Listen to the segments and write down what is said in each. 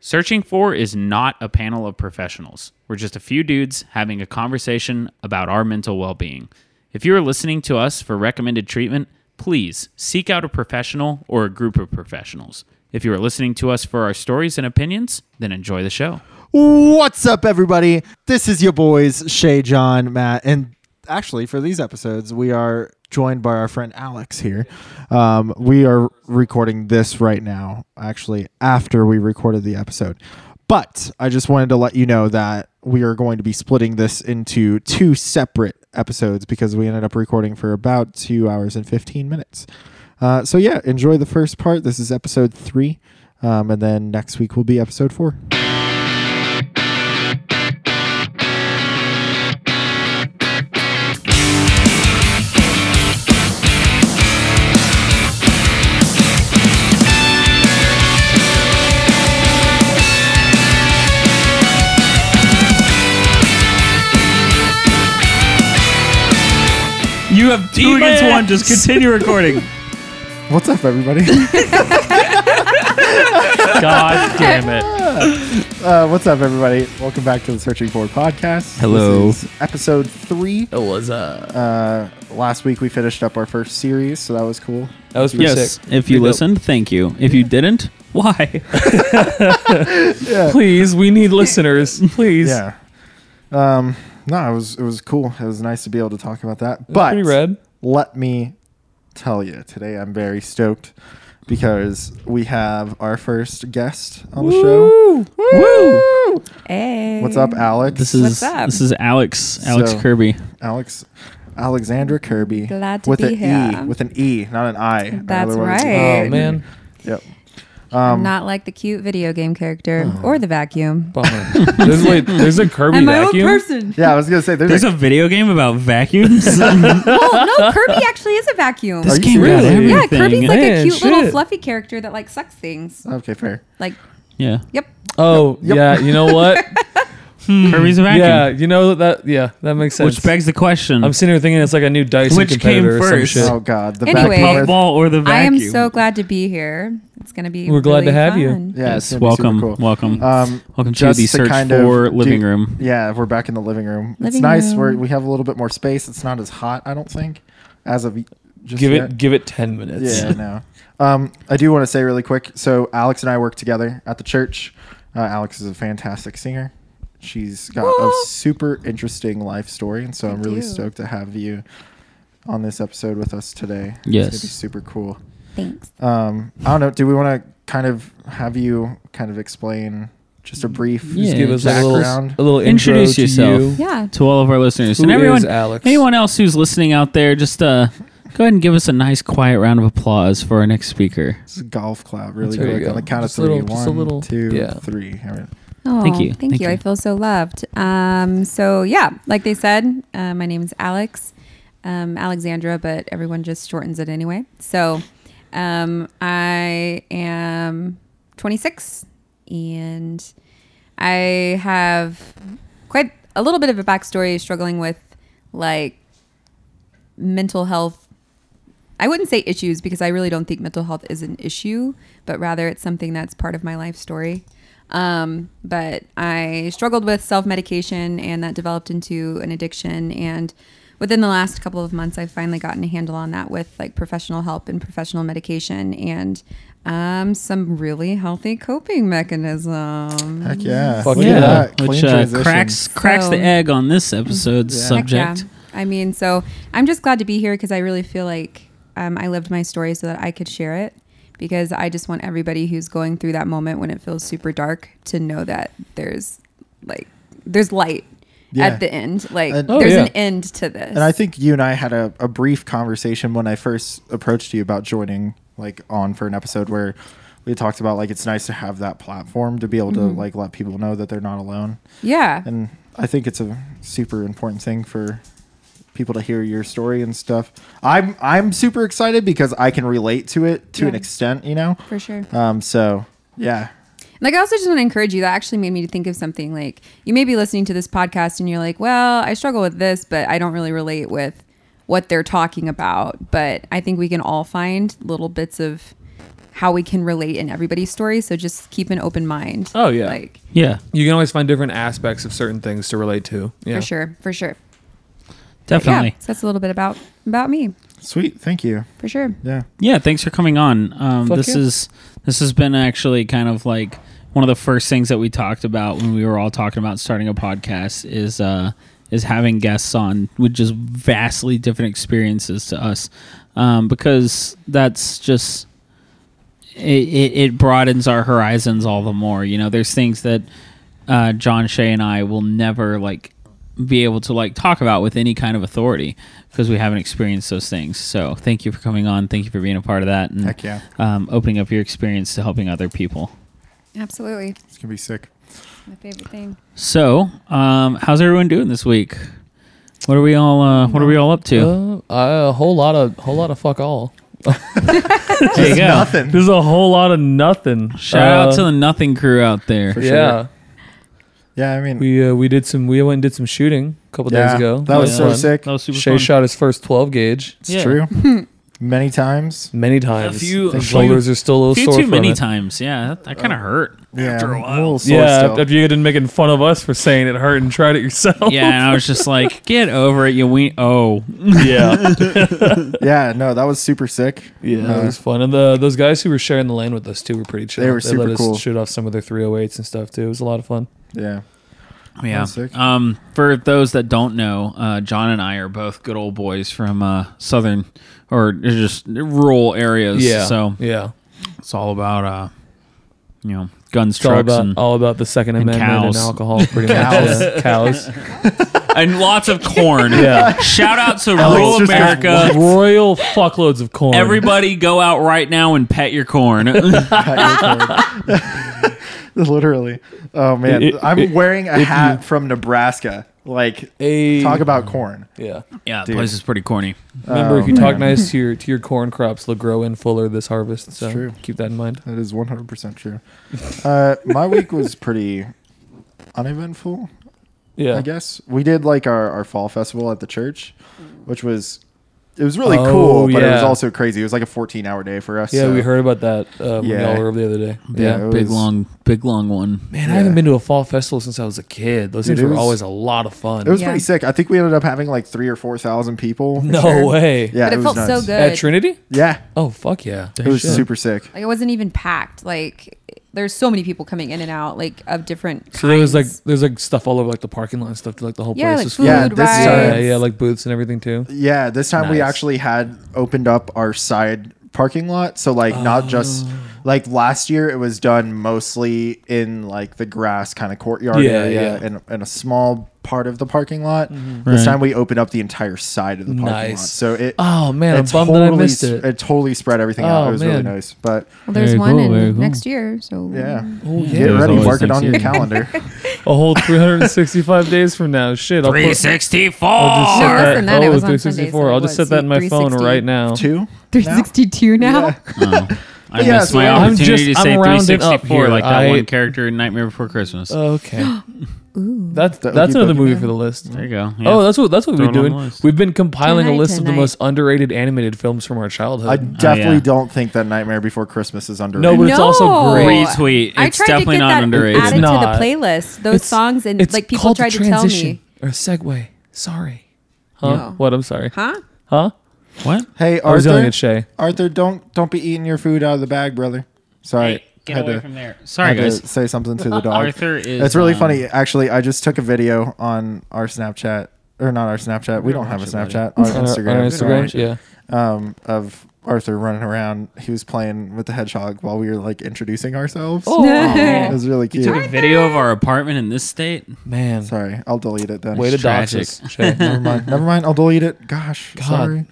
Searching for is not a panel of professionals. We're just a few dudes having a conversation about our mental well being. If you are listening to us for recommended treatment, please seek out a professional or a group of professionals. If you are listening to us for our stories and opinions, then enjoy the show. What's up, everybody? This is your boys, Shay, John, Matt, and actually, for these episodes, we are joined by our friend Alex here. Um, we are recording this right now, actually, after we recorded the episode. But I just wanted to let you know that we are going to be splitting this into two separate episodes because we ended up recording for about two hours and 15 minutes. Uh, so, yeah, enjoy the first part. This is episode three. Um, and then next week will be episode four. You have two against one. Just continue recording. What's up, everybody? God damn it. Uh, what's up, everybody? Welcome back to the Searching For podcast. Hello. This is episode three. It was uh Uh, last week we finished up our first series, so that was cool. that was pretty Yes, sick. if you Pretty dope. listened, thank you. If you didn't, why? please, we need listeners. Please. Yeah. Um, no, it was it was cool. It was nice to be able to talk about that. It But pretty red. let me tell you, today I'm very stoked because we have our first guest on the show. Woo! Hey. What's up, Alex? This is What's up? this is Alex Alex So- Kirby. Alex Alexandra Kirby. Glad to with be an here. E, with an E, not an I. That's Otherwise- right. Oh man, Yep. I'm Um, not like the cute video game character or the vacuum. bummer. there's wait, there's a Kirby I'm my own vacuum. person. yeah, I was gonna say there's, There's a, a video game about vacuums. well, no, Kirby actually is a vacuum. this you game got serious? everything. yeah, Kirby's like Man, a cute little fluffy character that like sucks things. okay, fair. Like, yeah. yep. Oh Yep. yeah, you know what? Kirby's a vacuum. yeah, you know that. Yeah, that makes sense. Which begs the question: I'm sitting here thinking it's like a new Dyson Which came competitor or some first? shit. Oh God, the Anyway. vacuum with- puffball or the I am so glad to be here. It's gonna be. We're glad to really have you. fun. Yeah, it's Yes, gonna be super welcome, cool. welcome, Um, welcome to just the search kind of for living do- room. yeah, we're back in the living room. it's Living nice. room. Where we have a little bit more space. It's not as hot, I don't think, as of just Give yet. it, give it ten minutes. Yeah, no. Um, I do want to say really quick. So Alex and I work together at the church. Uh, Alex is a fantastic singer. She's got a super interesting life story, and so I I'm really do. stoked to have you on this episode with us today. Yes. it's gonna be super cool. Thanks. Um, I don't know. Do we want to kind of have you kind of explain just a brief Yeah. Just give us a little, background? a little Introduce intro yourself. To you. Yeah. to all of our listeners Who and everyone, is Alex? anyone else who's listening out there, just uh, go ahead and give us a nice, quiet round of applause for our next speaker. This is a golf clap really There you quick go. on the count Just of three. little- just a One, little- two, yeah. three. Oh, Thank you. Thank, Thank you. you. I feel so loved. Um, so yeah, like they said, uh, my name is Alex, um, Alexandra, but everyone just shortens it anyway. So um, I am 26 and I have quite a little bit of a backstory struggling with like mental health I wouldn't say issues because I really don't think mental health is an issue, but rather it's something that's part of my life story. Um, but I struggled with self medication and that developed into an addiction. And within the last couple of months, I've finally gotten a handle on that with like professional help and professional medication and um, some really healthy coping mechanism. Heck yeah. Fuck Look at yeah. which uh, transition. cracks cracks the egg on this episode's Yeah. Heck yeah. subject. I mean, so I'm just glad to be here because I really feel like um, I lived my story so that I could share it. Because I just want everybody who's going through that moment when it feels super dark to know that there's like there's light Yeah. at the end. Like And- Oh, there's yeah. an end to this. And I think you and I had a, a brief conversation when I first approached you about joining like on for an episode where we talked about like it's nice to have that platform to be able to Mm-hmm. like let people know that they're not alone. yeah, And I think it's a super important thing for people to hear your story and stuff. I'm I'm super excited because I can relate to it to an extent, you know. for sure. Um so yeah. Like I also just want to encourage you. That actually made me think of something. Like you may be listening to this podcast and you're like, "Well, I struggle with this, but I don't really relate with what they're talking about." But I think we can all find little bits of how we can relate in everybody's story. So just keep an open mind. Oh, yeah. like Yeah, You can always find different aspects of certain things to relate to. Yeah. for sure, for sure. Definitely. Yeah, so that's a little bit about about me, Sweet. Thank you. for sure. Yeah. Yeah, thanks for coming on. Um, this yeah. is this has been actually kind of like one of the first things that we talked about when we were all talking about starting a podcast is uh, is having guests on with just vastly different experiences to us, um, because that's just it, it, it broadens our horizons all the more. You know, there's things that uh, John Shea and I will never like be able to like talk about with any kind of authority because we haven't experienced those things. So thank you for coming on. Thank you for being a part of that and Heck yeah. um, opening up your experience to helping other people. Absolutely, It's gonna be sick. my favorite thing. So, um, how's everyone doing this week? What are we all uh, What are we all up to? Uh, a whole lot of whole lot of fuck all. there you go. Nothing. There's a whole lot of nothing. Shout out Uh, to the Nothing crew out there. For sure. yeah. Yeah. I mean. We uh, we did some we went and did some shooting a couple yeah, days ago. That was Yeah. so fun. sick. That was super Shay fun. shot his first 12 gauge It's Yeah. true. Many times. many times. few- a His few- shoulders are still a little A few sore too from many it. times. Yeah, that, that kind of hurt. Yeah. After a I'm while. little sore Yeah, still. after you had been making fun of us for saying it hurt and tried it yourself. Yeah, and I was just like, get over it, you we Oh, yeah, yeah. No, that was super sick. yeah, Uh, it was fun. And the those guys who were sharing the lane with us too were pretty chill. They were let super us cool. shoot off some of their 308s and stuff too. It was a lot of fun. Yeah. Yeah. Um, for those that don't know, uh, John and I are both good old boys from uh, southern or just rural areas. Yeah, So yeah, it's all about uh, you know, guns, it's all trucks, about and, all about the Second and Amendment and alcohol. Pretty Cows. much, yeah. cows. and lots of corn. Yeah. Shout out to Alex rural America. Royal fuckloads of corn. Everybody go out right now and pet your corn. Literally. Oh man, It- it- I'm it- wearing a if hat you- from Nebraska. Like, A- talk about corn. yeah. yeah, the Dude. place is pretty corny. Remember, Oh, if you talk nice to your to your corn crops, they'll grow in fuller this harvest. so true. keep that in mind. That is 100% true. Uh, my week was pretty uneventful, Yeah. I guess. We did like our, our fall festival at the church, which was it was really Oh, cool, but it was also crazy. It was like a 14 hour day for us. Yeah, so- we heard about that uh, when Yeah. y'all were over the other day. Yeah, Yeah. Big was- long, big long one. Man, I haven't been to a fall festival since I was a kid. Those Dude, things were was- always a lot of fun. It was Yeah. pretty sick. I think we ended up having like three or four thousand people. no Sure. way. Yeah, but it, was felt so nuts. good. At Trinity? Yeah, Oh fuck yeah! it was Shit. super sick. like it wasn't even packed. Like there's so many people coming in and out, like of different. So there was like kinds. there's like stuff all over like the parking lot and stuff. Like the whole yeah, place like was food, Yeah, this rides. time- Yeah, yeah, like booths and everything too. Yeah, this time we Nice. actually had opened up our side parking lot. So like not just Oh. like last year it was done mostly in like the grass kind of courtyard Yeah, area yeah. And, and a small part of the parking lot. Right. This time we opened up the entire side of the parking lot. Nice. So it Oh man, I'm it bummed that I totally missed s- it. totally spread everything out. Oh, It was really man. nice. But Well, there's Very one cool, in cool. next year, so yeah. Oh Get yeah, There's ready, always mark it next on your year. calendar. a whole 365 days from now. Shit, I'll put. Three sixty four. I'll just No, set less that. than that. It Oh, was on 364. Sunday, so I'll it just set that in my phone 360. right now. Two? 362 now. Yeah. Oh. I Yeah, missed so my I'm opportunity just- to say I'm rounding up 364 here. like that I- one character in Nightmare Before Christmas. Okay, Ooh. that's The that's Oogie another Boogie movie Man? for the list. there you go. Oh, yeah. Oh, that's what that's what Throw we're it on doing. the list. We've been compiling a Tonight, list of the tonight. most underrated animated films from our childhood. I oh, definitely yeah. don't think that Nightmare Before Christmas is underrated. No, but it's also great. Retweet. I It's tried definitely to get not that underrated. It's added to the playlist. Those It's- songs and it's like people called tried a to tell transition me, or a segue. Sorry, huh? No. What? I'm sorry. huh? Huh? What? Hey, I was yelling Arthur. at Shay. Arthur, don't don't be eating your food out of the bag, brother. Sorry. Hey, get had away to- from there. Sorry, had to guys. say something to the dog. Arthur is. It's really um, funny. Actually, I just took a video on our Snapchat, or not our Snapchat. We don't have a Snapchat. Our On our- Instagram. on our Instagram, yeah. Um, of Arthur running around. He was playing with the hedgehog while we were like introducing ourselves. Oh, it was really cute. You took a video of our apartment in this state. man. Sorry, I'll delete it then. Way to dox tragic. Never mind. Never mind. I'll delete it. Gosh, God. sorry.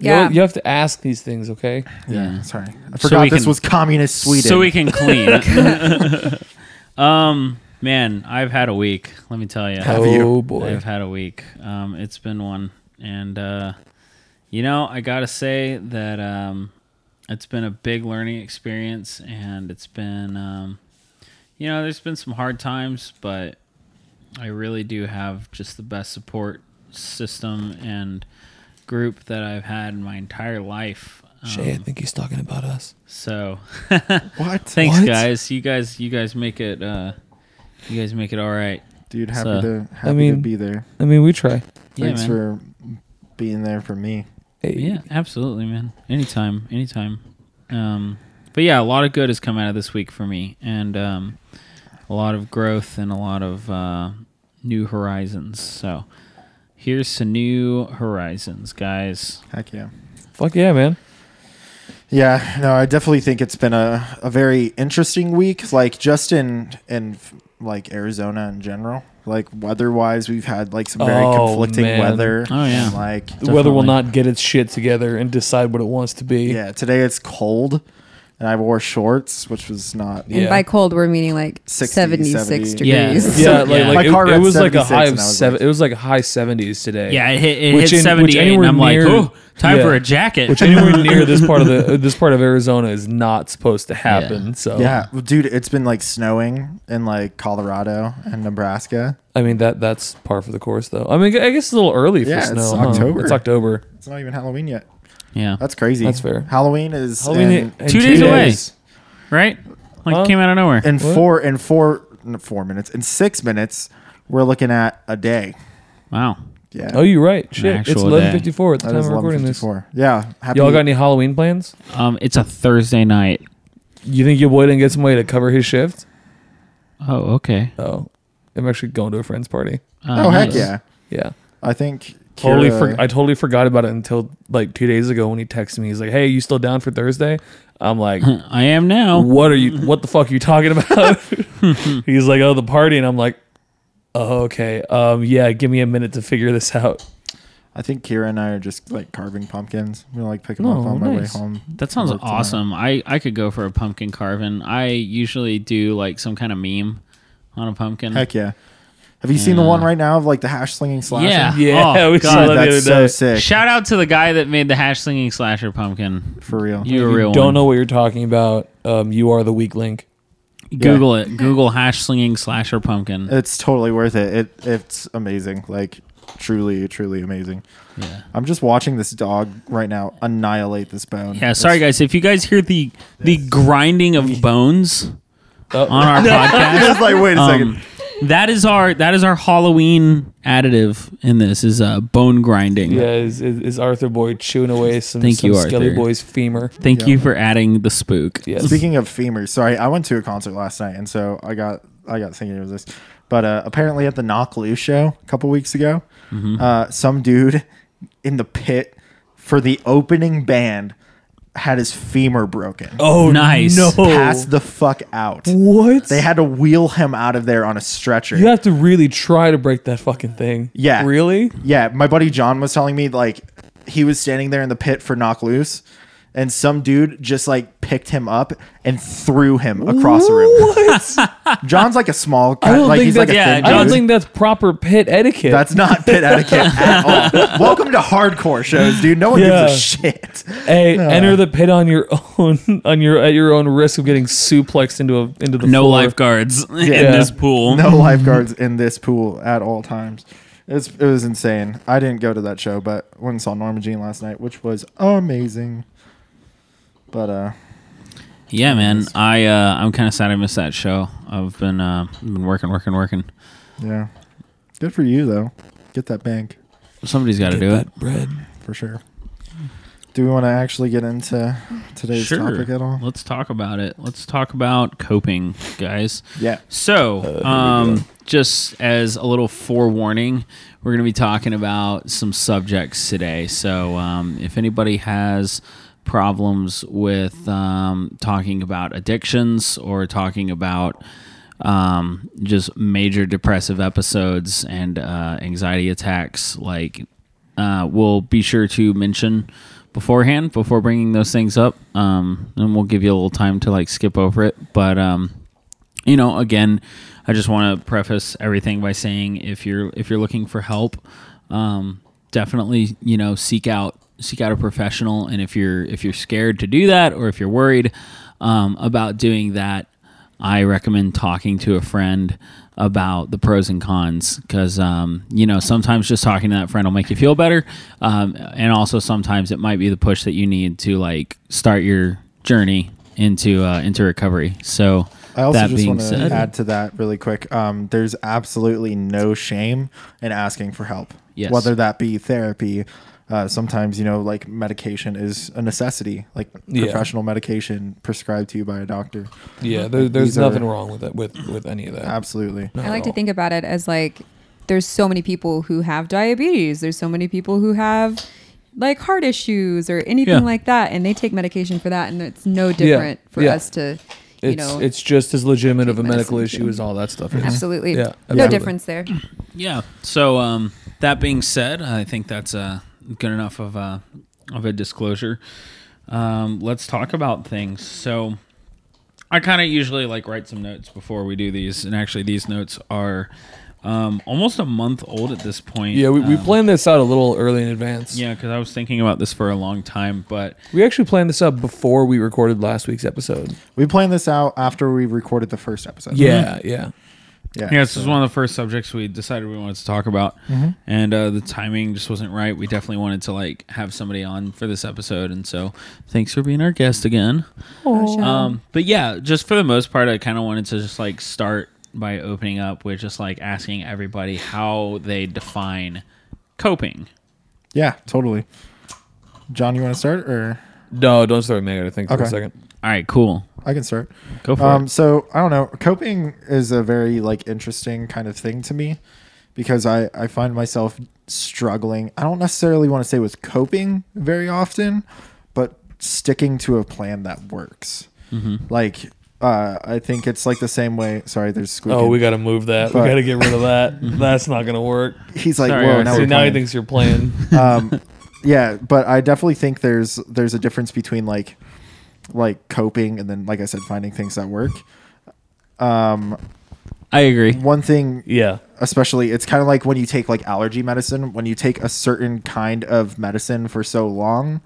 You, Yeah. you have to ask these things, okay? Yeah, sorry. I forgot we this can- was communist Sweden. So we can clean. um, man, I've had a week. Let me tell you. Have you? oh boy. I've had a week. Um, it's been one, and uh, you know, I gotta say that um, it's been a big learning experience, and it's been, um, you know, there's been some hard times, but I really do have just the best support system and group that I've had in my entire life. Shay, I think he's talking about us. So What? thanks, What? guys. You guys, you guys make it. Uh, you guys make it all right. Dude, happy So- to happy to mean- be there. I mean, we try. Thanks man. for being there for me. Hey, Yeah, absolutely, man. Anytime, anytime. Um, but yeah, a lot of good has come out of this week for me, and um, a lot of growth and a lot of uh, new horizons. So here's some new horizons, guys. Heck yeah. Fuck yeah, man. Yeah, no, I definitely think it's been a, a very interesting week. Like just in in like Arizona in general. Like weather wise, we've had like some very Oh, conflicting man. weather. Oh, yeah. and, like The weather will not get its shit together and decide what it wants to be. yeah, today it's cold, and I wore shorts, which was not. And Yeah. by cold, we're meaning like 60, 76 70. Yeah. degrees. Yeah, Yeah. like, My like it, car it read was like a 76 high of I was seven. like- it was like a high seventies today. Yeah, it hit, it Which hit in- 78, which and anywhere I'm like, oh, time Yeah. for a jacket. which anywhere near this part of the this part of Arizona is not supposed to happen. Yeah. So Yeah, well, dude, it's been like snowing in like Colorado and Nebraska. I mean that that's par for the course, though. I mean, I guess it's a little early for Yeah, it's snow. huh? October. It's October. It's not even Halloween yet. Yeah, That's crazy. That's fair. Halloween is Halloween in, in Two two days away. right? Like Huh? came out of nowhere. in What? four in four in four minutes in six minutes. We're looking at a day. wow. Yeah. Oh, you're right. Shit, it's actual day. eleven fifty four at the That time is of recording this. 11:54. Yeah. Happy, Y'all got any Halloween plans? Um, it's a Thursday night. You think your boy didn't get some way to cover his shift? Oh, okay. Oh, I'm actually going to a friend's party. Uh, oh heck yeah! Yeah, I think totally. For, I totally forgot about it until like two days ago when he texted me. He's like, "Hey, you still down for Thursday?" I'm like, I am now. "What are you? What the fuck are you talking about?" He's like, "Oh, the party," and I'm like, "Oh, okay. Um, yeah, give me a minute to figure this out." I think Kira and I are just like carving pumpkins. We like pick them Oh, up on my way nice. home. That sounds Work tonight. awesome. I, I could go for a pumpkin carving. I usually do like some kind of meme on a pumpkin. Heck yeah! Have you seen the one right now of like the hash slinging slasher? Yeah. Yeah, Oh, we saw God, that the that's other so day. sick Shout out to the guy that made the hash slinging slasher pumpkin. for real. You a If real you don't one. know what you're talking about. Um, you are the weak link. Google it. Google hash slinging slasher pumpkin. It's totally worth it. It it's amazing. Like truly, truly amazing. Yeah. I'm just watching this dog right now annihilate this bone. Yeah, sorry guys. If you guys hear the the grinding of bones Oh, on our podcast, It's like, wait a second. That is our that is our Halloween additive in this is uh, bone grinding. yeah, is, is, is Arthur Boy chewing away some, Thank some you, Skelly Arthur. Boy's femur? Thank Yeah. you for adding the spook. Yes. Speaking of femurs, sorry, I went to a concert last night, and so I got I got thinking of this. But uh, apparently, at the Knocked Loose show a couple weeks ago, Mm-hmm. uh, some dude in the pit for the opening band had his femur broken. Oh, Nice. No. Passed the fuck out. what? They had to wheel him out of there on a stretcher. you have to really try to break that fucking thing. Yeah. Really? Yeah, my buddy John was telling me like he was standing there in the pit for Knocked Loose, and some dude just like picked him up and threw him across the room. What? John's like a small, I don't like think he's like a yeah, thin I don't dude. think that's proper pit etiquette. That's not pit etiquette at all. Welcome to hardcore shows, dude. No one Yeah. gives a shit. Hey, enter the pit on your own, on your at your own risk of getting suplexed into a into the No floor. lifeguards in this pool. No lifeguards in this pool at all times. It's, it was insane. I didn't go to that show, but went and saw Norma Jean last night, which was amazing. But uh, Yeah, man. I uh, I'm kind of sad I missed that show. I've been uh, been working, working, working. yeah, good for you though. Get that bank Somebody's got to Get do it. bread. for sure. Do we want to actually get into today's Sure. topic at all? Let's talk about it. Let's talk about coping, guys. Yeah. So, um, just as a little forewarning, we're going to be talking about some subjects today. So, um, if anybody has problems with um, talking about addictions or talking about um, just major depressive episodes and uh, anxiety attacks, like uh, we'll be sure to mention beforehand before bringing those things up, um, and we'll give you a little time to like skip over it. But um, you know, again, I just want to preface everything by saying if you're if you're looking for help, um, definitely you know seek out seek out a professional. And if you're if you're scared to do that, or if you're worried um, about doing that, I recommend talking to a friend about the pros and cons because um, you know sometimes just talking to that friend will make you feel better, um, and also sometimes it might be the push that you need to like start your journey into uh, into recovery. So I also that just want to said, add to that really quick. Um, there's absolutely no shame in asking for help, Yes. whether that be therapy. Uh, sometimes you know, like medication is a necessity, like Yeah. professional medication prescribed to you by a doctor. Yeah, there, there's These are- nothing wrong with that with with any of that. Absolutely. Not I like to think about it as like there's so many people who have diabetes. There's so many people who have like heart issues or anything Yeah. like that, and they take medication for that, and it's no different for yeah. us to, you It's know, it's just as legitimate of a medical issue too. as all that stuff is. absolutely Yeah, no difference there. Yeah. So um, that being said, I think that's uh, good enough of a of a disclosure. Um, let's talk about things. So I kind of usually like write some notes before we do these, and actually these notes are um, almost a month old at this point. Yeah, we, we Um, planned this out a little early in advance. Yeah, because I was thinking about this for a long time, but We actually planned this out before we recorded last week's episode. We planned this out after we recorded the first episode. Yeah, yeah. Yeah. Yeah, this so- is one of the first subjects we decided we wanted to talk about, and uh, the timing just wasn't right. We definitely wanted to like have somebody on for this episode, and so thanks for being our guest again. Gotcha. Um, but yeah, just for the most part, I kind of wanted to just like start by opening up with just like asking everybody how they define coping. Yeah, totally. John, you want to start, or No, don't start me. I gotta think for a second. All right, cool. I can start. Go for Um, it. so I don't know. Coping is a very like interesting kind of thing to me because I I find myself struggling. I don't necessarily want to say with coping very often, but sticking to a plan that works. Like uh, I think it's like the same way. Sorry, there's squeaking. Oh, we gotta move that. But- we gotta get rid of that. That's not gonna work. He's like, Sorry, whoa. Now See, we're now he thinks you're playing. um, yeah, but I definitely think there's there's a difference between like like coping and then like I said finding things that work. Um, I agree. one thing yeah. especially it's kind of like when you take like allergy medicine when you take a certain kind of medicine for so long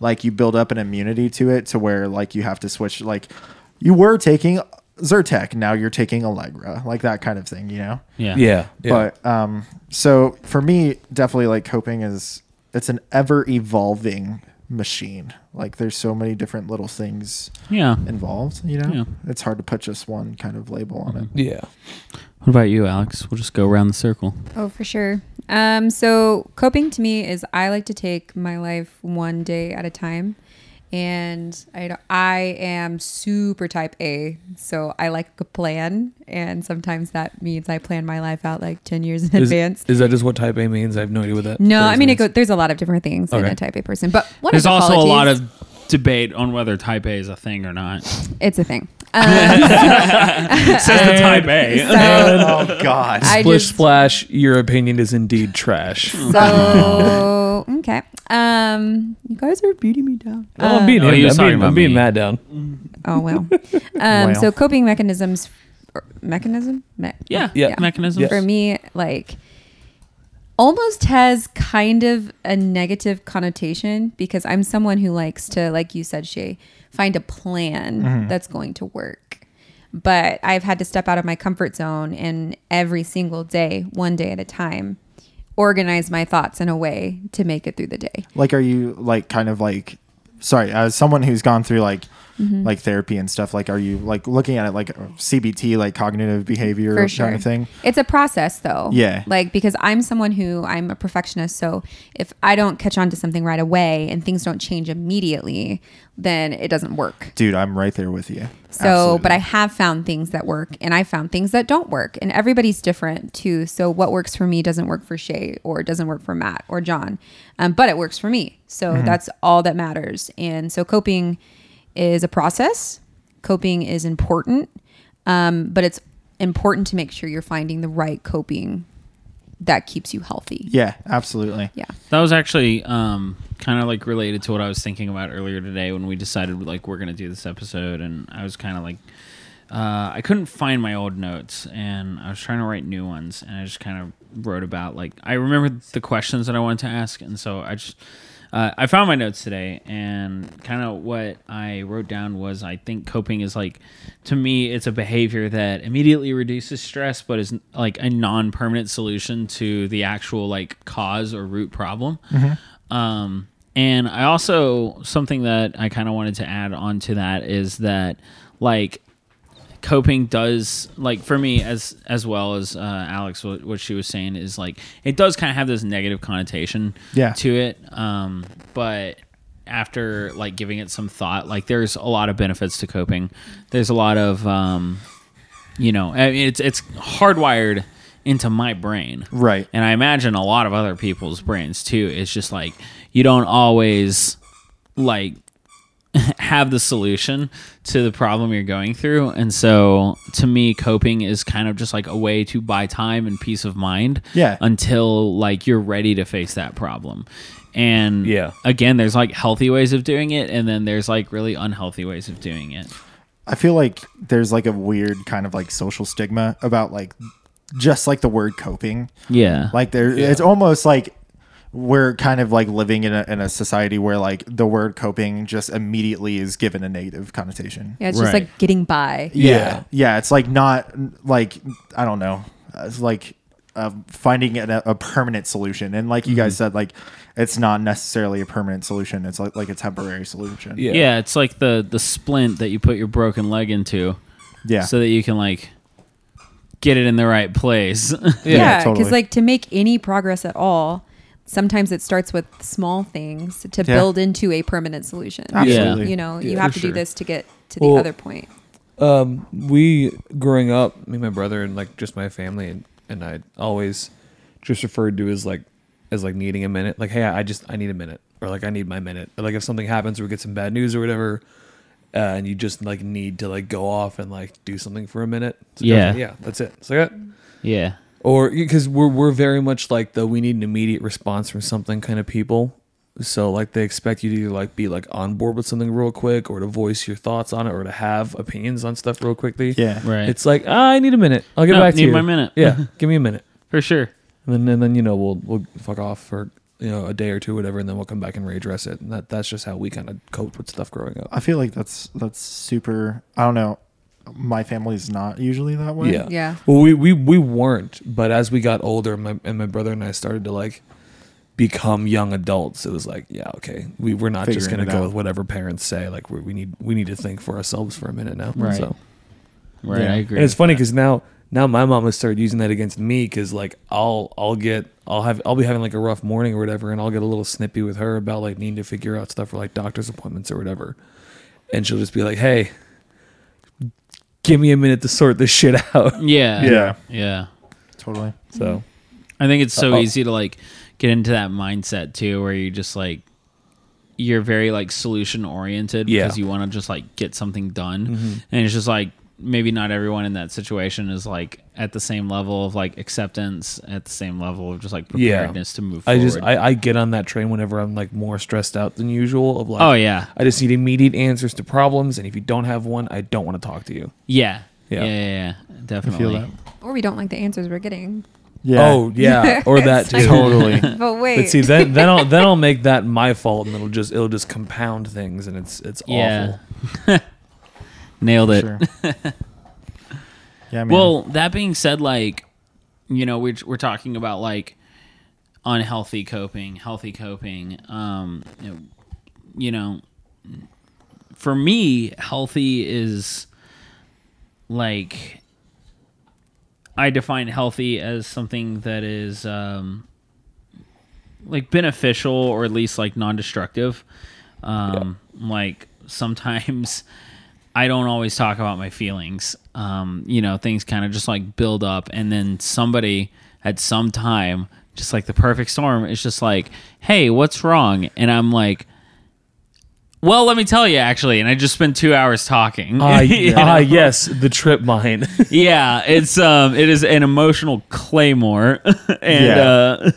like you build up an immunity to it to where like you have to switch like you were taking Zyrtec now you're taking Allegra like that kind of thing you know Yeah. Yeah. yeah. but um so for me definitely like coping is it's an ever evolving machine like there's so many different little things Yeah. involved you know Yeah. it's hard to put just one kind of label on it yeah. What about you, Alex? We'll just go around the circle. Oh, for sure. Um, so coping to me is I like to take my life one day at a time, and I I am super type A, so I like a plan, and sometimes that means I plan my life out like ten years in Is, advance. is that just what type A means? I have no idea what that. No, I mean it go, there's a lot of different things in a type A person, but one There's of the also a lot of debate on whether type A is a thing or not. it's a thing. Um, Says the type A. so oh god I Splish just splash. Your opinion is indeed trash. so okay. Um, you guys are beating me down. Oh, I'm Uh, beating, Oh, him- he was I'm talking beating, about I'm beating me. Matt down. Oh well. Um, Well. So coping mechanisms, or mechanism, Me- Yeah. Yeah. mechanism. Yes. for me, like almost has kind of a negative connotation because I'm someone who likes to, like you said, Shay, find a plan mm-hmm. that's going to work. But I've had to step out of my comfort zone and every single day, one day at a time, organize my thoughts in a way to make it through the day. like are you like kind of like sorry as someone who's gone through like Mm-hmm. like therapy and stuff like are you like looking at it like cbt like cognitive behavior for sure. kind of thing It's a process though. Yeah. Like because I'm someone who I'm a perfectionist, so if I don't catch on to something right away and things don't change immediately, then it doesn't work. dude i'm right there with you So, but I have found things that work and I found things that don't work. And everybody's different too. So, what works for me doesn't work for Shay or doesn't work for Matt or John, um, but it works for me. So, that's all that matters. And so, coping is a process, coping is important, um, but it's important to make sure you're finding the right coping that keeps you healthy. yeah absolutely Yeah. That was actually um, kind of like related to what I was thinking about earlier today when we decided like we're gonna do this episode, and I was kind of like, uh, I couldn't find my old notes, and I was trying to write new ones, and I just kind of wrote about like I remember the questions that I wanted to ask, and so I just uh, I found my notes today, and kind of what I wrote down was I think coping is like, to me, it's a behavior that immediately reduces stress, but is like a non-permanent solution to the actual like cause or root problem. Um, and I also something that I kind of wanted to add on to that is that like coping does like for me as as well as uh, Alex what, what she was saying is like it does kind of have this negative connotation Yeah. to it um but after like giving it some thought like there's a lot of benefits to coping there's a lot of um you know I mean, it's it's hardwired into my brain Right. and I imagine a lot of other people's brains too. It's just like you don't always like have the solution to the problem you're going through. And so to me, coping is kind of just like a way to buy time and peace of mind Yeah. until like you're ready to face that problem. And Yeah. again, there's like healthy ways of doing it, and then there's like really unhealthy ways of doing it. I feel like there's like a weird kind of like social stigma about like just like the word coping. Yeah. Like there, it's almost like we're kind of like living in a, in a society where like the word coping just immediately is given a negative connotation. Yeah, it's just Right. like getting by. Yeah. Yeah. It's like not like, I don't know. It's like uh, finding a, a permanent solution. And like you guys said, like it's not necessarily a permanent solution. It's like, like a temporary solution. Yeah. yeah, it's like the the splint that you put your broken leg into. Yeah. so that you can like get it in the right place. Yeah, because totally. like to make any progress at all, sometimes it starts with small things to Yeah. build into a permanent solution. Absolutely. You know, you have for to do sure. this to get to Well- the other point. Um, we growing up, me and my brother and like just my family and, and I always just referred to as like as like needing a minute. Like, hey, I just I need a minute, or like I need my minute. Or like if something happens or we get some bad news or whatever, uh, and you just like need to like go off and like do something for a minute. So Yeah. yeah, that's it. It's like that. yeah. Or because we're we're very much like the we need an immediate response from something kind of people. So like they expect you to either like be like on board with something real quick, or to voice your thoughts on it, or to have opinions on stuff real quickly. Yeah. Right. It's like ah, I need a minute. I'll get No, back to you. Need you. my minute. Yeah, give me a minute, For sure. and then and then you know we'll we'll fuck off for you know a day or two, whatever, and then we'll come back and readdress it. And that that's just how we kind of coped with stuff growing up. I feel like that's, that's super, I don't know. My family's not usually that way. Yeah. Yeah. Well, we, we we weren't, but as we got older, my and my brother and I started to like become young adults. It was like, yeah, okay, we we're not just gonna go out. with whatever parents say. Like we we need we need to think for ourselves for a minute now. Right. So Right. Yeah. I agree. and it's funny because now now my mom has started using that against me because like I'll I'll get I'll have I'll be having like a rough morning or whatever, and I'll get a little snippy with her about like needing to figure out stuff for like doctor's appointments or whatever, and she'll just be like, hey. Give me a minute to sort this shit out. Yeah. Yeah. Yeah. Totally. So I think it's so Uh-oh. easy to like get into that mindset too, where you just like you're very like solution oriented Yeah. because you want to just like get something done, Mhm. and it's just like maybe not everyone in that situation is like at the same level of like acceptance, at the same level of just like Yeah. preparedness to move Forward. I just I, I get on that train whenever I'm like more stressed out than usual. Of like, oh yeah, I just need immediate answers to problems, and if you don't have one, I don't want to talk to you. yeah, Yeah. yeah, yeah, yeah, I definitely. feel that. Or we don't like the answers we're getting. Yeah. Oh yeah, or that too. totally. But wait. But see, then then I'll then I'll make that my fault, and it'll just it'll just compound things, and it's it's Yeah. awful. Nailed it. Sure. yeah, man. Well, that being said, like, you know, we're, we're talking about like unhealthy coping, healthy coping. Um, you know, you know, for me, healthy is like I define healthy as something that is um, like beneficial or at least like non-destructive. Um, Like sometimes I don't always talk about my feelings. Um, you know, things kind of just like build up, and then somebody at some time, just like the perfect storm, is just like, "Hey, what's wrong?" And I'm like. Well, let me tell you actually, and I just spent two hours talking. Ah, You know? ah, yes, the trip mine. yeah, it's um, it is an emotional claymore, and Yeah. uh,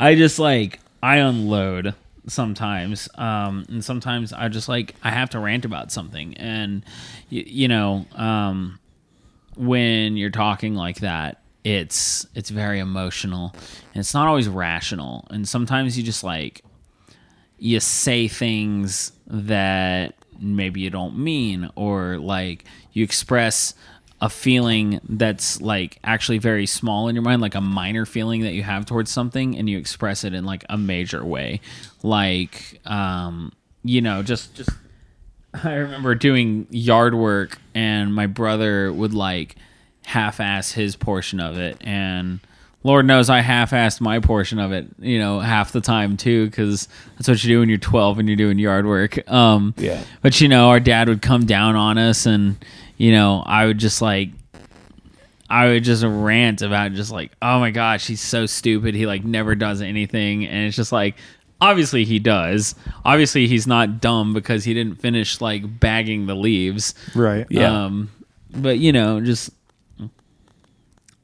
I just like I unload sometimes, um, and sometimes I just like I have to rant about something, and y- you know, um, when you're talking like that, it's it's very emotional, and it's not always rational, and sometimes you just like you say things that maybe you don't mean or like you express a feeling that's like actually very small in your mind like a minor feeling that you have towards something and you express it in like a major way like um you know just just I remember doing yard work and my brother would like half ass his portion of it and Lord knows I half assed my portion of it, you know, half the time too, because that's what you do when you're 12 and you're doing yard work. Um, Yeah. But, you know, our dad would come down on us and, you know, I would just like, I would just rant about just like, oh my gosh, he's so stupid. He like never does anything. And it's just like, obviously he does. Obviously he's not dumb because he didn't finish like bagging the leaves. Right. Yeah. Um, but you know, just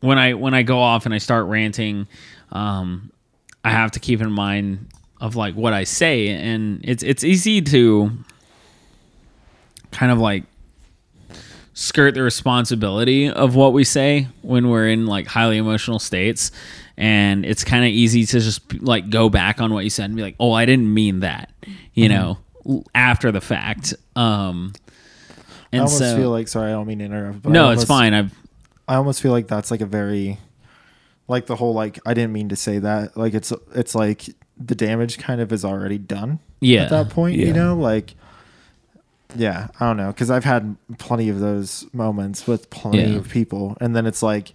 when I when I go off and I start ranting, um, I have to keep in mind of like what I say, and it's it's easy to kind of like skirt the responsibility of what we say when we're in like highly emotional states and it's kind of easy to just like go back on what you said and be like oh i didn't mean that you know after the fact um I and almost so feel like sorry, I don't mean to interrupt. But no almost- it's fine i've I almost feel like that's like a very like the whole like I didn't mean to say that. Like it's it's like the damage kind of is already done yeah at that point, you know? Like yeah, I don't know cuz I've had plenty of those moments with plenty Yeah. of people and then it's like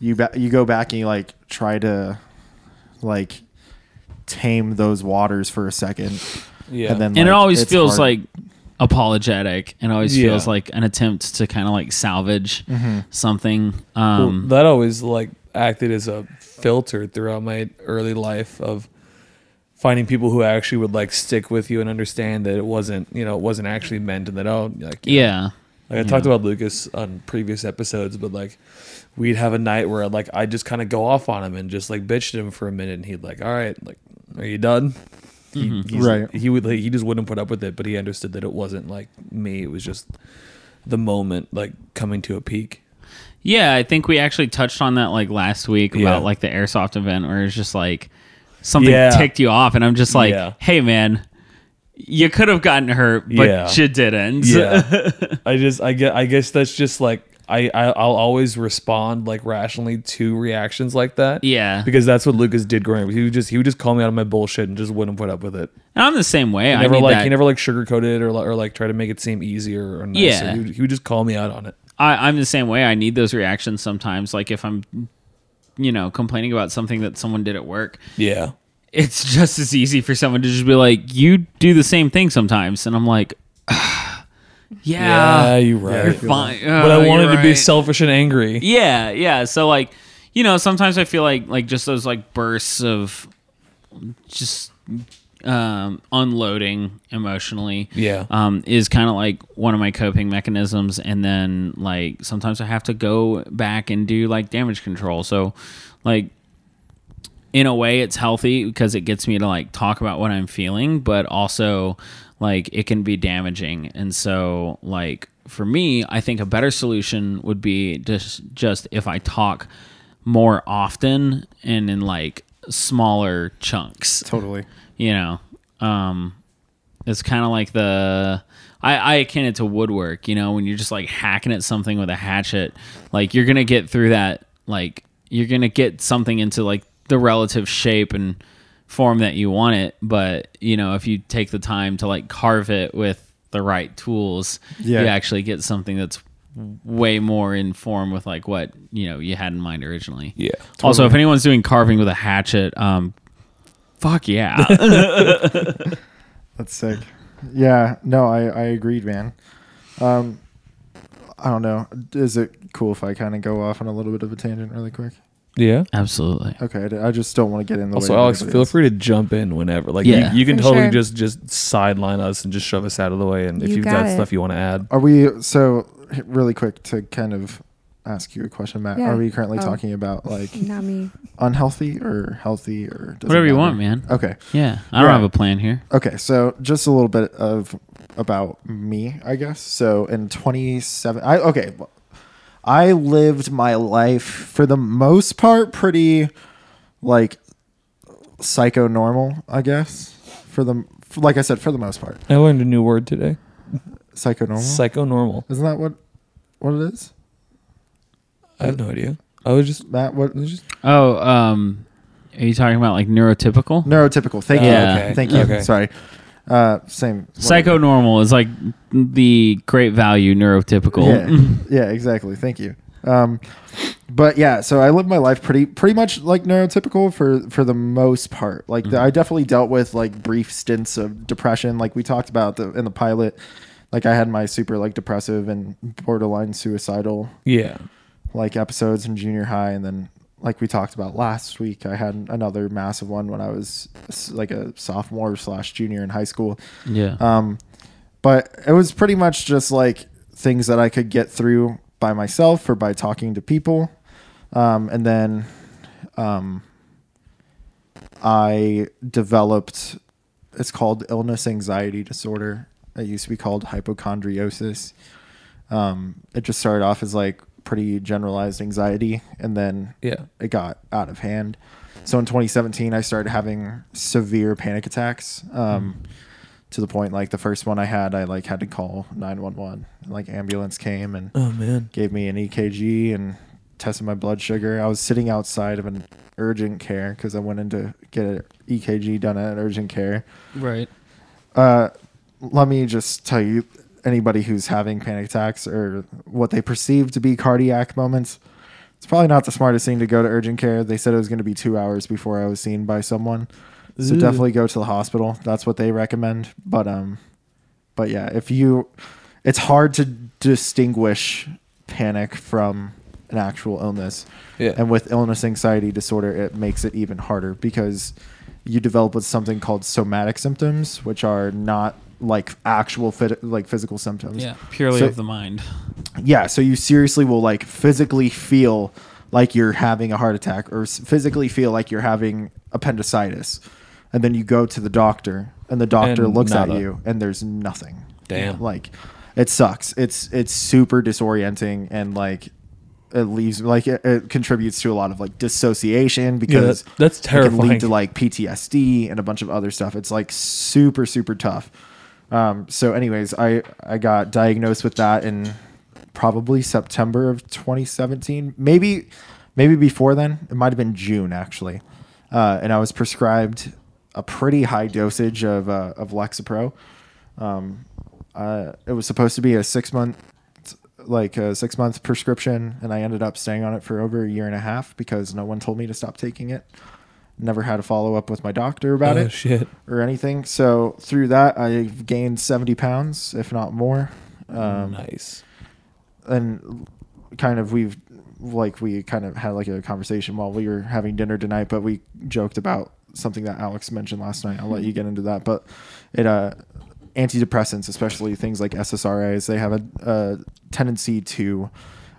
you ba- you go back and you like try to like tame those waters for a second Yeah. and then and it like, always it's feels hard- like apologetic and always Yeah. feels like an attempt to kind of like salvage Mm-hmm. something Well, um that always like acted as a filter throughout my early life of finding people who actually would like stick with you and understand that it wasn't you know it wasn't actually meant and that oh like you know, yeah. Like I talked about Lucas on previous episodes but like we'd have a night where like I just kind of go off on him and just like bitched him for a minute and he'd like all right like are you done? He, mm-hmm. he's- Right. he would like, he just wouldn't put up with it but he understood that it wasn't like me. It was just the moment like coming to a peak. Yeah, I think we actually touched on that like last week Yeah. about like the airsoft event where it's just like something Yeah. ticked you off, and I'm just like, Yeah. hey man, you could have gotten hurt, but Yeah. you didn't. Yeah. I just I get I guess that's just like I, I I'll always respond like rationally to reactions like that. yeah. Because that's what Lucas did growing up. He would just he would just call me out of my bullshit and just wouldn't put up with it. And I'm the same way. He I never need like that. he never like sugarcoated or, or like try to make it seem easier or nicer. Yeah. He would, he would just call me out on it. I, I'm the same way. I need those reactions sometimes. Like if I'm, you know, complaining about something that someone did at work, Yeah. it's just as easy for someone to just be like, "You do the same thing sometimes," and I'm like, "Yeah, Yeah, you're right. you're fine." but I oh, wanted you're to be selfish and angry. Yeah, yeah. So like, you know, sometimes I feel like like just those like bursts of just um unloading emotionally Yeah. um is kind of like one of my coping mechanisms and then like sometimes I have to go back and do like damage control. So like in a way it's healthy because it gets me to like talk about what I'm feeling, but also like it can be damaging. And so like for me, I think a better solution would be just just if I talk more often and in like smaller chunks totally. You know um it's kind of like the I, I akin it to woodwork you know when you're just like hacking at something with a hatchet like you're gonna get through that like you're gonna get something into like the relative shape and form that you want it but you know if you take the time to like carve it with the right tools Yeah. you actually get something that's way more in form with like what you know you had in mind originally Yeah. also if anyone's doing carving with a hatchet um fuck yeah That's sick. Yeah, no, I I agreed, man. Um, I don't know. Is it cool if I kind of go off on a little bit of a tangent really quick? Yeah. absolutely Okay, I d- I just don't want to get in the Also, way. of Alex, anybody feel else. free to jump in whenever. Like, Yeah. you, you can For totally sure. just just sideline us and just shove us out of the way. And if You you've got got it. stuff you want to add, Are we so really quick to kind of ask you a question, Matt? Yeah. Are we currently Oh. talking about like Not me. unhealthy or healthy or whatever you matter? want man Okay. yeah i don't Yeah. have a plan here Okay, so just a little bit of about me, I guess. So in 27 I okay, I lived my life for the most part pretty like psycho normal, I guess, for the for, like I said for the most part. I learned a new word today. Psychonormal. Psychonormal. Isn't that what what it is? I have no idea. I was just That what it was just Oh, um, are you talking about like neurotypical? neurotypical. Thank you. Yeah. okay. Thank you. Okay. Sorry. Uh, same. Psychonormal is like the great value neurotypical. Yeah, yeah, exactly. Thank you. Um, but yeah, so I lived my life pretty pretty much like neurotypical for for the most part. Like Mm-hmm. I definitely dealt with like brief stints of depression, like we talked about the, in the pilot. Like I had my super like depressive and borderline suicidal yeah. Like episodes in junior high, and then like we talked about last week, I had another massive one when I was like a sophomore slash junior in high school. yeah. Um, but it was pretty much just like things that I could get through by myself or by talking to people. Um, and then um, I developed, it's called illness anxiety disorder. It used to be called hypochondriasis. Um, it just started off as like pretty generalized anxiety and then Yeah. it got out of hand. So in 2017, I started having severe panic attacks. Um, to the point like the first one I had, I like had to call 911. Like ambulance came and Oh man. gave me an EKG and tested my blood sugar. I was sitting outside of an urgent care because I went in to get an EKG done at an urgent care. right. Uh, let me just tell you, anybody who's having panic attacks or what they perceive to be cardiac moments, it's probably not the smartest thing to go to urgent care. They said it was going to be two hours before I was seen by someone, so Ooh. definitely go to the hospital. That's what they recommend. But um, but yeah, if you, it's hard to distinguish panic from an actual illness. Yeah. And with illness anxiety disorder, it makes it even harder because you develop with something called somatic symptoms, which are not like actual fit, like physical symptoms. Yeah. Purely So- of the mind. Yeah. So you seriously will like physically feel like you're having a heart attack or s- physically feel like you're having appendicitis. And then you go to the doctor and the doctor And looks at you and there's nothing. Damn. Like it sucks. It's it's super disorienting and like it leaves like it, it contributes to a lot of like dissociation because that- that's it can lead terrifying. to like PTSD and a bunch of other stuff. It's like super super tough. Um, so, anyways, I I got diagnosed with that in probably September of 2017, maybe maybe before then. It might have been June actually, uh, and I was prescribed a pretty high dosage of uh, of Lexapro. Um, uh, it was supposed to be a six month like a six month prescription and i ended up staying on it for over a year and a half because no one told me to stop taking it never had a follow up with my doctor about oh it shit. or anything. So through that, I've gained 70 pounds, if not more. Um, nice. And kind of we've like we kind of had like a conversation while we were having dinner tonight, but we joked about something that Alex mentioned last night. I'll let you get into that, but it uh antidepressants, especially things like SSRIs, they have a, a tendency to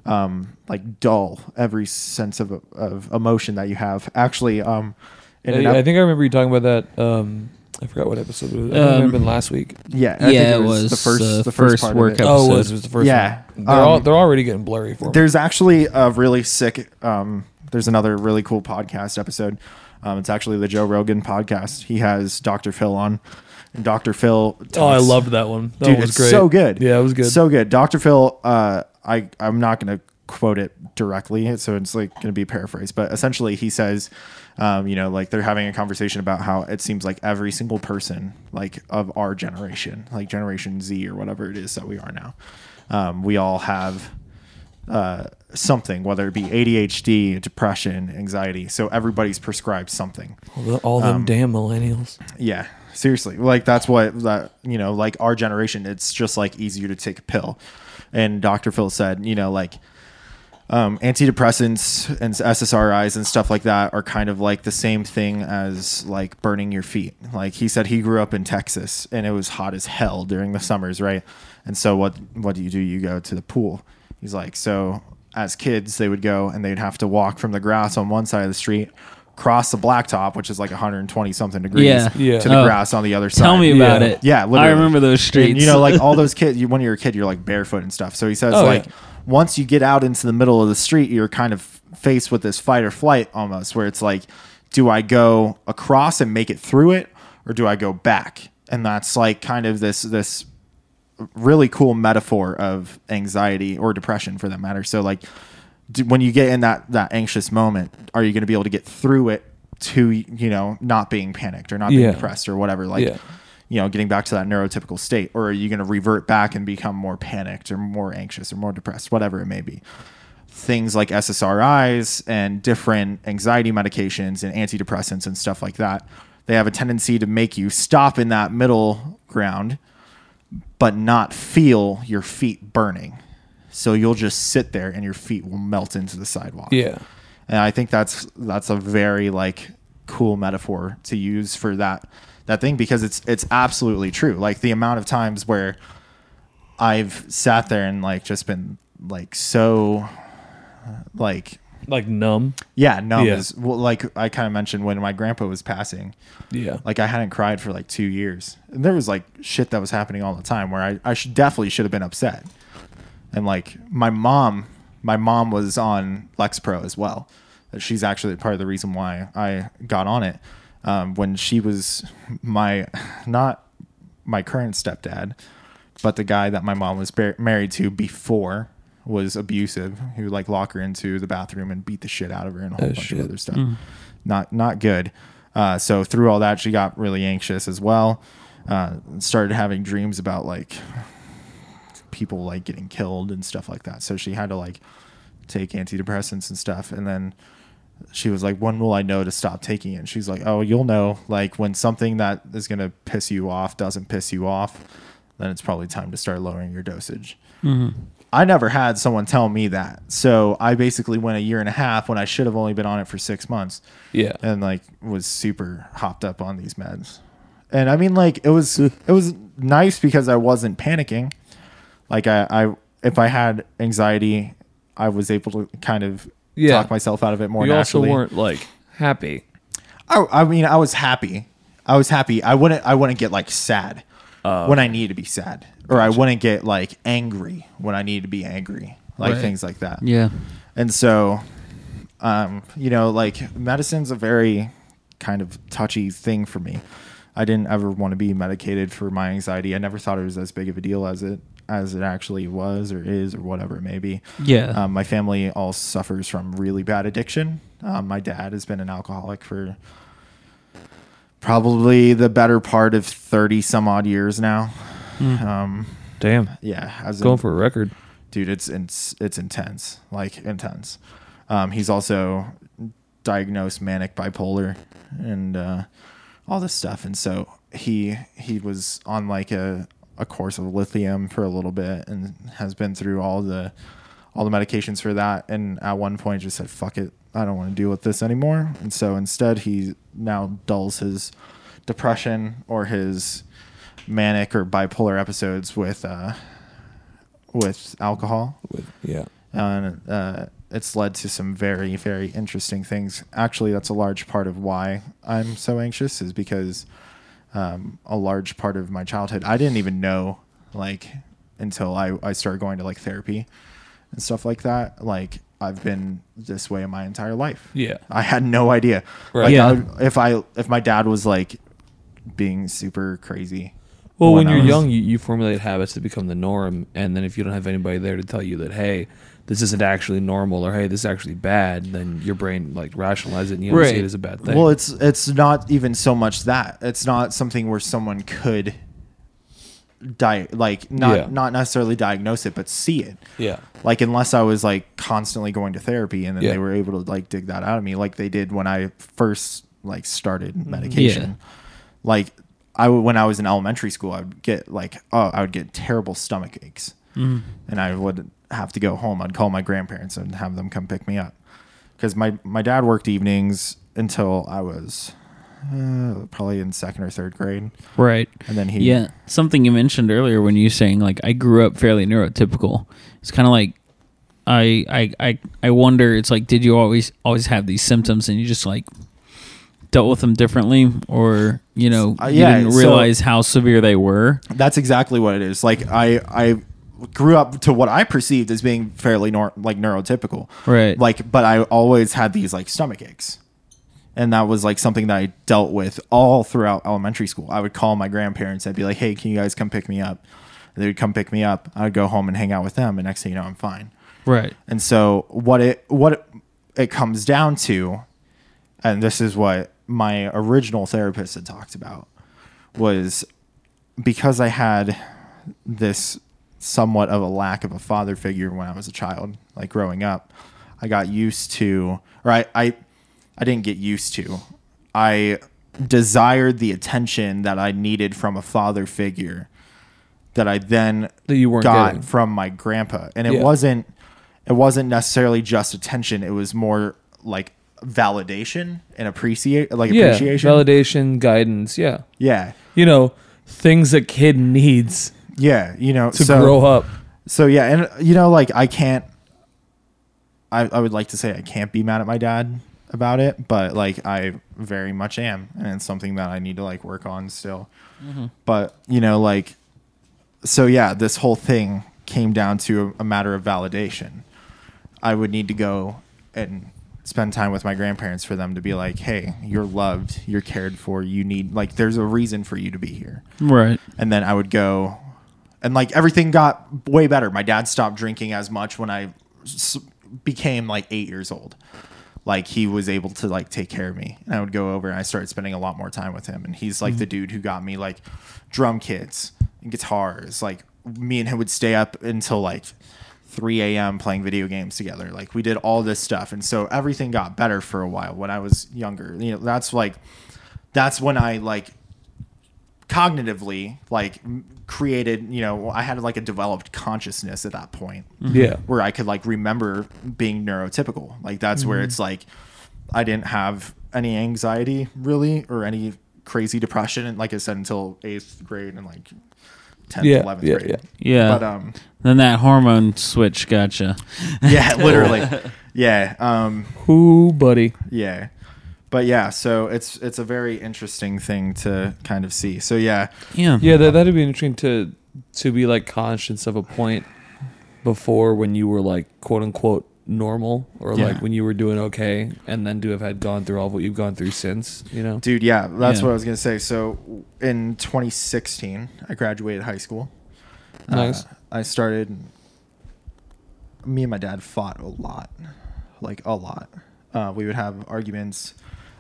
um, like dull every sense of of emotion that you have. Actually, um, in I, ep- I think I remember you talking about that. Um, I forgot what episode it was. I think it might Um, have been last week. Yeah, I Yeah, think it was, the first uh, the first first, work episode. Oh, it was, it was the first Yeah. one. They're all Um, they're already getting blurry for me. There's actually a really sick. Um, there's another really cool podcast episode. Um, it's actually the Joe Rogan podcast. He has Dr. Phil on, and Dr. Phil. Oh, I loved that one. That Dude, one was it's great. so good. Yeah, it was good. So good. Dr. Phil. Uh, I I'm not gonna quote it directly, so it's like gonna be paraphrased, but essentially he says. Um, you know, like they're having a conversation about how it seems like every single person, like of our generation, like Generation Z or whatever it is that we are now, um, we all have uh, something, whether it be ADHD, depression, anxiety. So everybody's prescribed something. all, the, all them um, damn millennials. Yeah, seriously. Like that's what that you know, like our generation, it's just like easier to take a pill. And Dr. Phil said, you know, like um, antidepressants and SSRIs and stuff like that are kind of like the same thing as like burning your feet. Like he said, he grew up in Texas and it was hot as hell during the summers, right? And so what what do you do? You go to the pool. He's like, so as kids, they would go and they'd have to walk from the grass on one side of the street, cross the blacktop, which is like 120 something degrees, Yeah. Yeah. to the Oh. grass on the other side. Tell me about Yeah. it. Yeah, I literally. remember those streets. And, you know, like all those kids. You, when you're a kid, you're like barefoot and stuff. So he says, Oh, like, yeah. once you get out into the middle of the street, you're kind of faced with this fight or flight almost, where it's like, do I go across and make it through it, or do I go back? And that's like kind of this this really cool metaphor of anxiety or depression for that matter. So like do, when you get in that that anxious moment, are you going to be able to get through it to you know not being panicked or not being Yeah. depressed or whatever like Yeah. you know getting back to that neurotypical state or are you going to revert back and become more panicked or more anxious or more depressed whatever it may be things like SSRIs and different anxiety medications and antidepressants and stuff like that they have a tendency to make you stop in that middle ground but not feel your feet burning so you'll just sit there and your feet will melt into the sidewalk Yeah. and I think that's that's a very like cool metaphor to use for that that thing because it's it's absolutely true. Like the amount of times where I've sat there and like just been like so like Like numb. yeah, numb Yeah. is well, like I kind of mentioned when my grandpa was passing. Yeah. Like I hadn't cried for like two years, and there was like shit that was happening all the time where I I should definitely should have been upset, and like my mom, my mom was on Lexapro as well. She's actually part of the reason why I got on it. Um, when she was my not my current stepdad, but the guy that my mom was bar- married to before was abusive. He would like lock her into the bathroom and beat the shit out of her and a whole Oh, bunch shit. of other stuff. Not not good. Uh, so through all that, she got really anxious as well. Uh, started having dreams about like people like getting killed and stuff like that. So she had to like take antidepressants and stuff. And then she was like, "When will I know to stop taking it?" And she's like, "Oh, you'll know. Like when something that is gonna piss you off doesn't piss you off, then it's probably time to start lowering your dosage." Mm-hmm. I never had someone tell me that, so I basically went a year and a half when I should have only been on it for six months Yeah. and like was super hopped up on these meds. And I mean like it was it was nice because I wasn't panicking. Like I, I if I had anxiety, I was able to kind of Yeah. talk myself out of it more naturally. you also weren't like happy. I, I mean I was happy. I was happy. I wouldn't I wouldn't get like sad Oh. when I needed to be sad. Or I wouldn't get like angry when I needed to be angry. Like Right. things like that. Yeah. And so, um, you know, like medicine's a very kind of touchy thing for me. I didn't ever want to be medicated for my anxiety. I never thought it was as big of a deal as it as it actually was or is or whatever it may be. Yeah. Um, my family all suffers from really bad addiction. Um, my dad has been an alcoholic for probably the better part of thirty some odd years now. Um, Damn. yeah, as Going in- for a record. dude it's it's it's intense like intense um he's also diagnosed manic bipolar and uh all this stuff and so he he was on like a a course of lithium for a little bit and has been through all the all the medications for that. And at one point just said fuck it. I don't want to deal with this anymore. And so instead he now dulls his depression or his manic or bipolar episodes with uh with alcohol. With, yeah. and uh, it's led to some very very interesting things. Actually that's a large part of why i'm so anxious is because um, a large part of my childhood i didn't even know like until I, I started going to like therapy and stuff like that like i've been this way my entire life Yeah. i had no idea Right. like Yeah. I would, if i if my dad was like being super crazy Well, when I you're was- young, you, you formulate habits that become the norm, and then if you don't have anybody there to tell you that, hey, this isn't actually normal, or hey, this is actually bad, then your brain like rationalizes it and you don't see it as a bad thing. Well, it's it's not even so much that it's not something where someone could di- like not Yeah. not necessarily diagnose it, but see it. yeah, Like unless I was like constantly going to therapy, and then Yeah. they were able to like dig that out of me, like they did when I first like started mm, medication. Like I w- when I was in elementary school, I would get like oh I would get terrible stomach aches, mm. and I would have to go home. I'd call my grandparents and have them come pick me up because my my dad worked evenings until I was uh, probably in second or third grade, Right. and then he Yeah. Something you mentioned earlier when you saying like I grew up fairly neurotypical. It's kind of like I I I I wonder it's like did you always always have these symptoms and you just like dealt with them differently or you know Uh, you yeah, didn't so- realize how severe they were. That's exactly what it is. Like I I grew up to what I perceived as being fairly nor- like neurotypical. Right. Like but I always had these like stomach aches. And that was like something that I dealt with all throughout elementary school. I would call my grandparents. I'd be like, "Hey, can you guys come pick me up?" They would come pick me up. I'd go home and hang out with them. And next thing you know, I'm fine. Right. And so what it what it, it comes down to, and this is what my original therapist had talked about, was because I had this somewhat of a lack of a father figure when I was a child, like growing up, I got used to, or I I, I didn't get used to, I desired the attention that I needed from a father figure that I then That you weren't got getting. from my grandpa. And it Yeah. wasn't it wasn't necessarily just attention. It was more like validation and appreciate like Yeah, appreciation. validation, guidance. Yeah, yeah. You know, things a kid needs yeah you know to so grow up. so yeah and you know like i can't I, I would like to say i can't be mad at my dad about it but like i very much am and it's something that i need to like work on still mm-hmm. but you know like so yeah this whole thing came down to a, a matter of validation i would need to go and spend time with my grandparents for them to be like hey you're loved you're cared for you need like there's a reason for you to be here Right. and then I would go, and like everything got way better. My dad stopped drinking as much when I s- became like eight years old. Like he was able to like take care of me, and I would go over and I started spending a lot more time with him. And he's like the mm-hmm. dude who got me like drum kits and guitars. Like me and him would stay up until like 3 a.m. playing video games together. Like we did all this stuff, and so everything got better for a while when I was younger. You know, that's like that's when I like cognitively like created you know i had like a developed consciousness at that point Yeah, where i could like remember being neurotypical. Like that's where it's like i didn't have any anxiety really or any crazy depression and like i said until eighth grade and like 10th Yeah, 11th yeah, grade. Yeah. but um then that hormone switch gotcha. yeah literally. Yeah um who, buddy? yeah but yeah so it's it's a very interesting thing to kind of see so yeah Yeah. Yeah, that that'd be interesting to to be like conscious of a point before when you were like quote unquote normal or Yeah. like when you were doing okay, and then to have had gone through all of what you've gone through since. You know. Dude, yeah, that's Yeah. what I was gonna say. So in 2016, I graduated high school. Nice. Uh, I started. Me and my dad fought a lot, like a lot. Uh, we would have arguments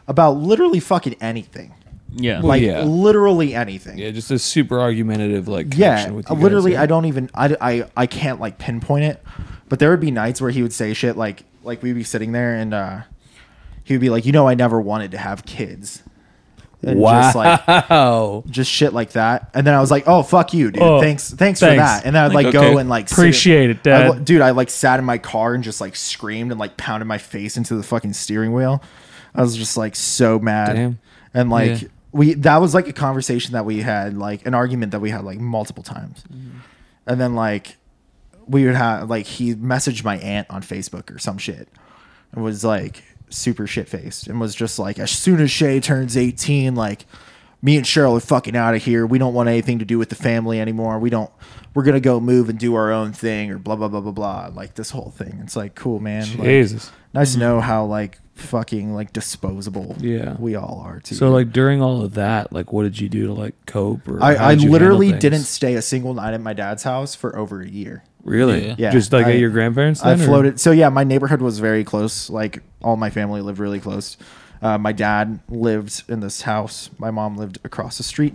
about literally fucking anything, Yeah. Like yeah. literally anything. Yeah, just a super argumentative like Yeah, connection with you guys, literally, yeah. I don't even I, I I can't like pinpoint it, but there would be nights where he would say shit like like we'd be sitting there and uh, he would be like, you know, I never wanted to have kids. And just, like, Wow. just shit like that. And then I was like, "Oh fuck you, dude! Oh, thanks, thanks, for that." And then I'd like, Like, go and like sit- Appreciate it, Dad. I, dude, I like sat in my car and just like screamed and like pounded my face into the fucking steering wheel. I was just like so mad. Damn. And like Yeah. we, that was like a conversation that we had, like an argument that we had like multiple times. Mm-hmm. And then like we would have like he messaged my aunt on Facebook or some shit. It was like super shit faced and was just like, as soon as Shay turns 18, like me and Cheryl are fucking out of here. We don't want anything to do with the family anymore. We don't, we're to go move and do our own thing or blah, blah, blah, blah, blah. Like this whole thing. It's like, cool, man. Like, Jesus. nice to know how like fucking like disposable Yeah. we all are too. So like during all of that, like what did you do to like cope or I, I literally didn't stay a single night at my dad's house for over a year. Really? Yeah. Yeah, Just like I- at your grandparents I then? or- floated. So yeah, my neighborhood was very close. Like all my family lived really close. Uh, my dad lived in this house. My mom lived across the street.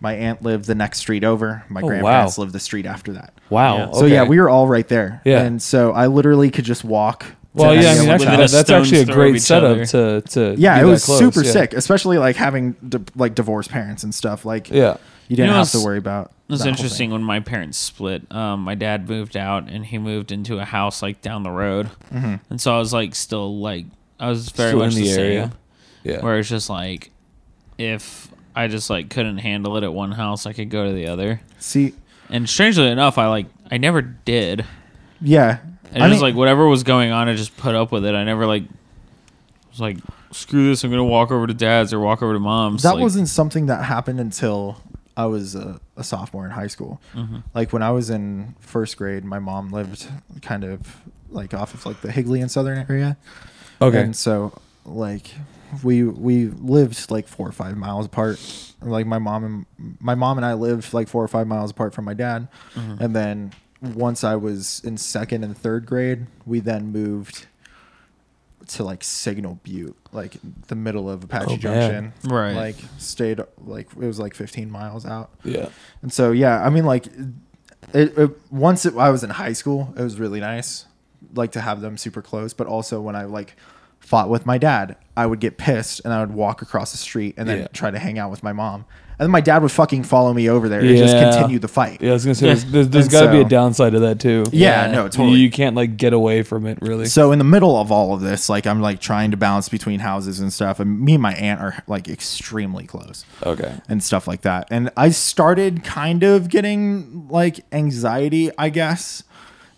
My aunt lived the next street over. My Oh, wow. grandparents lived the street after that. Wow. Yeah. So yeah, we were all right there. Yeah. And so I literally could just walk. To Well, yeah, I mean, actually, within that, that's actually a great setup to to yeah, be it that was close, super yeah. sick, especially like having di- like divorced parents and stuff. Like Yeah. you didn't know, have it's- to worry about. It's that whole interesting thing. when my parents split. Um, my dad moved out and he moved into a house like down the road, Mm-hmm. and so I was like still like I was very Still much in the, the same. area. Yeah. Where it's just like if I just like couldn't handle it at one house, I could go to the other. See, And strangely enough, I like I never did. yeah, And I just mean- like whatever was going on, I just put up with it. I never like was like screw this. I'm gonna walk over to dad's or walk over to mom's. that Like, wasn't something that happened until I was a, a sophomore in high school. Mm-hmm. Like when I was in first grade, my mom lived kind of like off of like the Higley and Southern area. Okay. And so like we we lived like four or five miles apart. Like my mom and my mom and I lived like four or five miles apart from my dad, Mm-hmm. and then once I was in second and third grade, we then moved to like Signal Butte, like the middle of Apache Oh, man. Junction. Right. Like stayed like it was like 15 miles out. Yeah. And so yeah, I mean like it, it once it, I was in high school, it was really nice like to have them super close, but also when I like fought with my dad, I would get pissed and I would walk across the street and then Yeah. try to hang out with my mom. And then my dad would fucking follow me over there and just Yeah. continue the fight. Yeah, I was gonna say there's, there's, there's And got to be a so- downside to that too. Yeah, no, You- totally. You can't like get away from it really. So in the middle of all of this, like I'm like trying to balance between houses and stuff, and me and my aunt are like extremely close. okay. and stuff like that. And I started kind of getting like anxiety, I guess.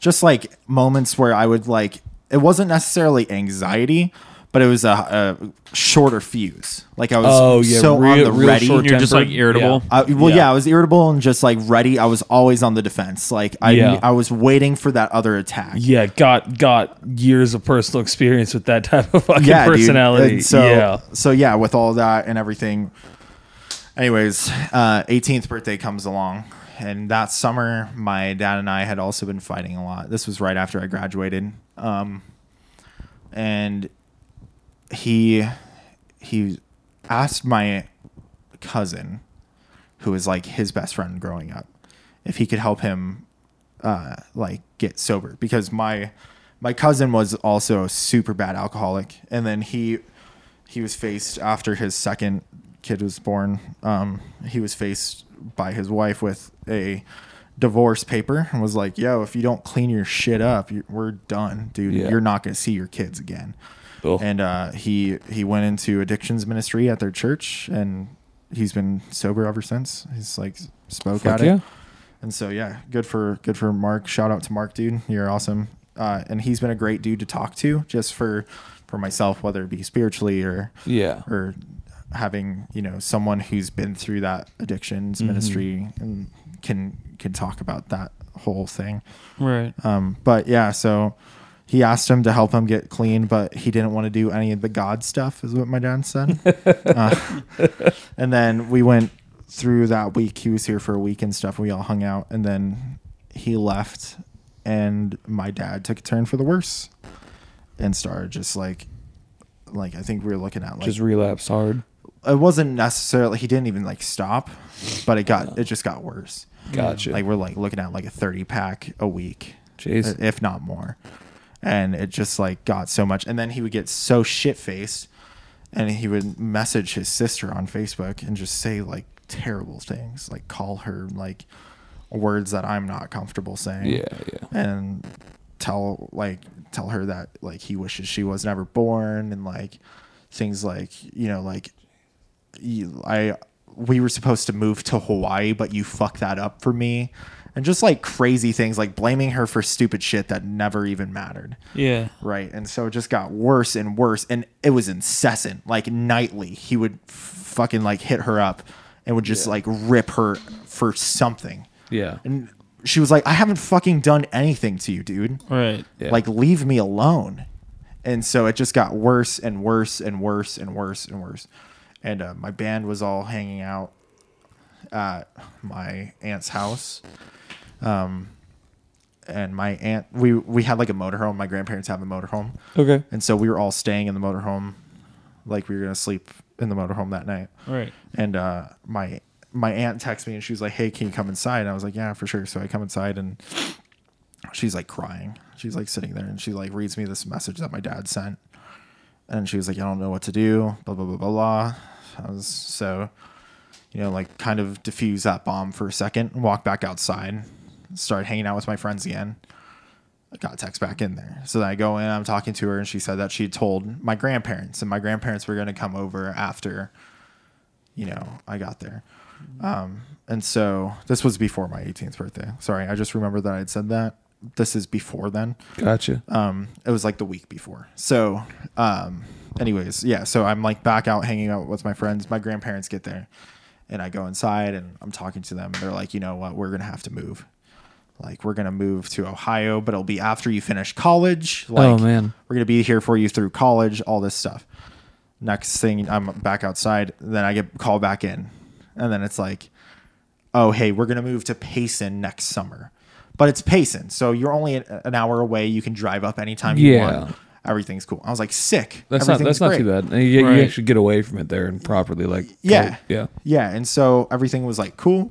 Just like moments where I would like it wasn't necessarily anxiety, but it was a, a shorter fuse. Like I was Oh, yeah, so real- on the real ready. short You're just like tempered. irritable. I, well, yeah. Yeah. I was irritable and just like ready. I was always on the defense. Like I, Yeah. I was waiting for that other attack. Yeah, got got years of personal experience with that type of fucking yeah, personality. So, yeah. So yeah, with all that and everything. Anyways, uh, 18th birthday comes along, and that summer, my dad and I had also been fighting a lot. This was right after I graduated, um, and he he asked my cousin, who was like his best friend growing up, if he could help him uh, like get sober because my my cousin was also a super bad alcoholic, and then he he was faced after his second kid was born. Um, he was faced by his wife with a divorce paper and was like, "Yo, if you don't clean your shit up, we're done, dude. Yeah. You're not gonna see your kids again." Ugh. And uh, he he went into addictions ministry at their church, and he's been sober ever since. He's like spoke Fuck at yeah. it. And so yeah, good for good for Mark. Shout out to Mark, dude. You're awesome. Uh, and he's been a great dude to talk to, just for for myself, whether it be spiritually or Yeah. or having you know someone who's been through that addictions Mm-hmm. ministry and can can talk about that whole thing. Right. Um, but yeah, so he asked him to help him get clean, but he didn't want to do any of the God stuff, is what my dad said. uh, and then we went through that week. He was here for a week and stuff. We all hung out, and then he left, and my dad took a turn for the worse and started just like, like I think we were looking at like Just relapse hard. it wasn't necessarily he didn't even like stop, but it got it just got worse. Gotcha. Like we're like looking at like a thirty pack a week, Jeez. if not more, and it just like got so much. And then he would get so shit faced, and he would message his sister on Facebook and just say like terrible things, like call her like words that I'm not comfortable saying Yeah, yeah. and tell like tell her that like he wishes she was never born and like things like you know like you, I we were supposed to move to Hawaii but you fucked that up for me and just like crazy things like blaming her for stupid shit that never even mattered Yeah. right and so it just got worse and worse and it was incessant like nightly he would f- fucking like hit her up and would just like rip her for something Yeah. and she was like, I haven't fucking done anything to you, dude. Right. Yeah. Like, leave me alone. And so it just got worse and worse and worse and worse and worse. And uh, my band was all hanging out at my aunt's house. Um, and my aunt, we, we had like a motorhome. My grandparents have a motorhome. Okay. And so we were all staying in the motorhome. Like, we were going to sleep in the motorhome that night Right. and uh, my my aunt texted me and she was like, "Hey, can you come inside?" And I was like, "Yeah, for sure." So I come inside and she's like crying. She's like sitting there and she like reads me this message that my dad sent, and she was like, "I don't know what to do." Blah blah blah blah blah. I was so, you know, like kind of diffuse that bomb for a second and walk back outside, start hanging out with my friends again. I got text back in there. So then I go in, I'm talking to her, and she said that she told my grandparents, and my grandparents were going to come over after, you know, I got there. Um, and so this was before my 18th birthday. Sorry, I just remember that I'd said that. This is before then. Gotcha. Um, it was like the week before. So, um, anyways, yeah. So I'm like back out hanging out with my friends. My grandparents get there, and I go inside and I'm talking to them. They're like, you know what? We're gonna have to move. Like we're gonna move to Ohio, but it'll be after you finish college. Oh, like, Oh, man. we're gonna be here for you through college. All this stuff. Next thing, I'm back outside. Then I get called back in, and then it's like, oh hey, we're gonna move to Payson next summer, but it's Payson, so you're only an, hour away. You can drive up anytime you Yeah. want. Everything's cool. I was like, sick. That's not that's not too bad. And you, Right. you actually get away from it there and properly like Yeah. yeah. Yeah, and so everything was like cool,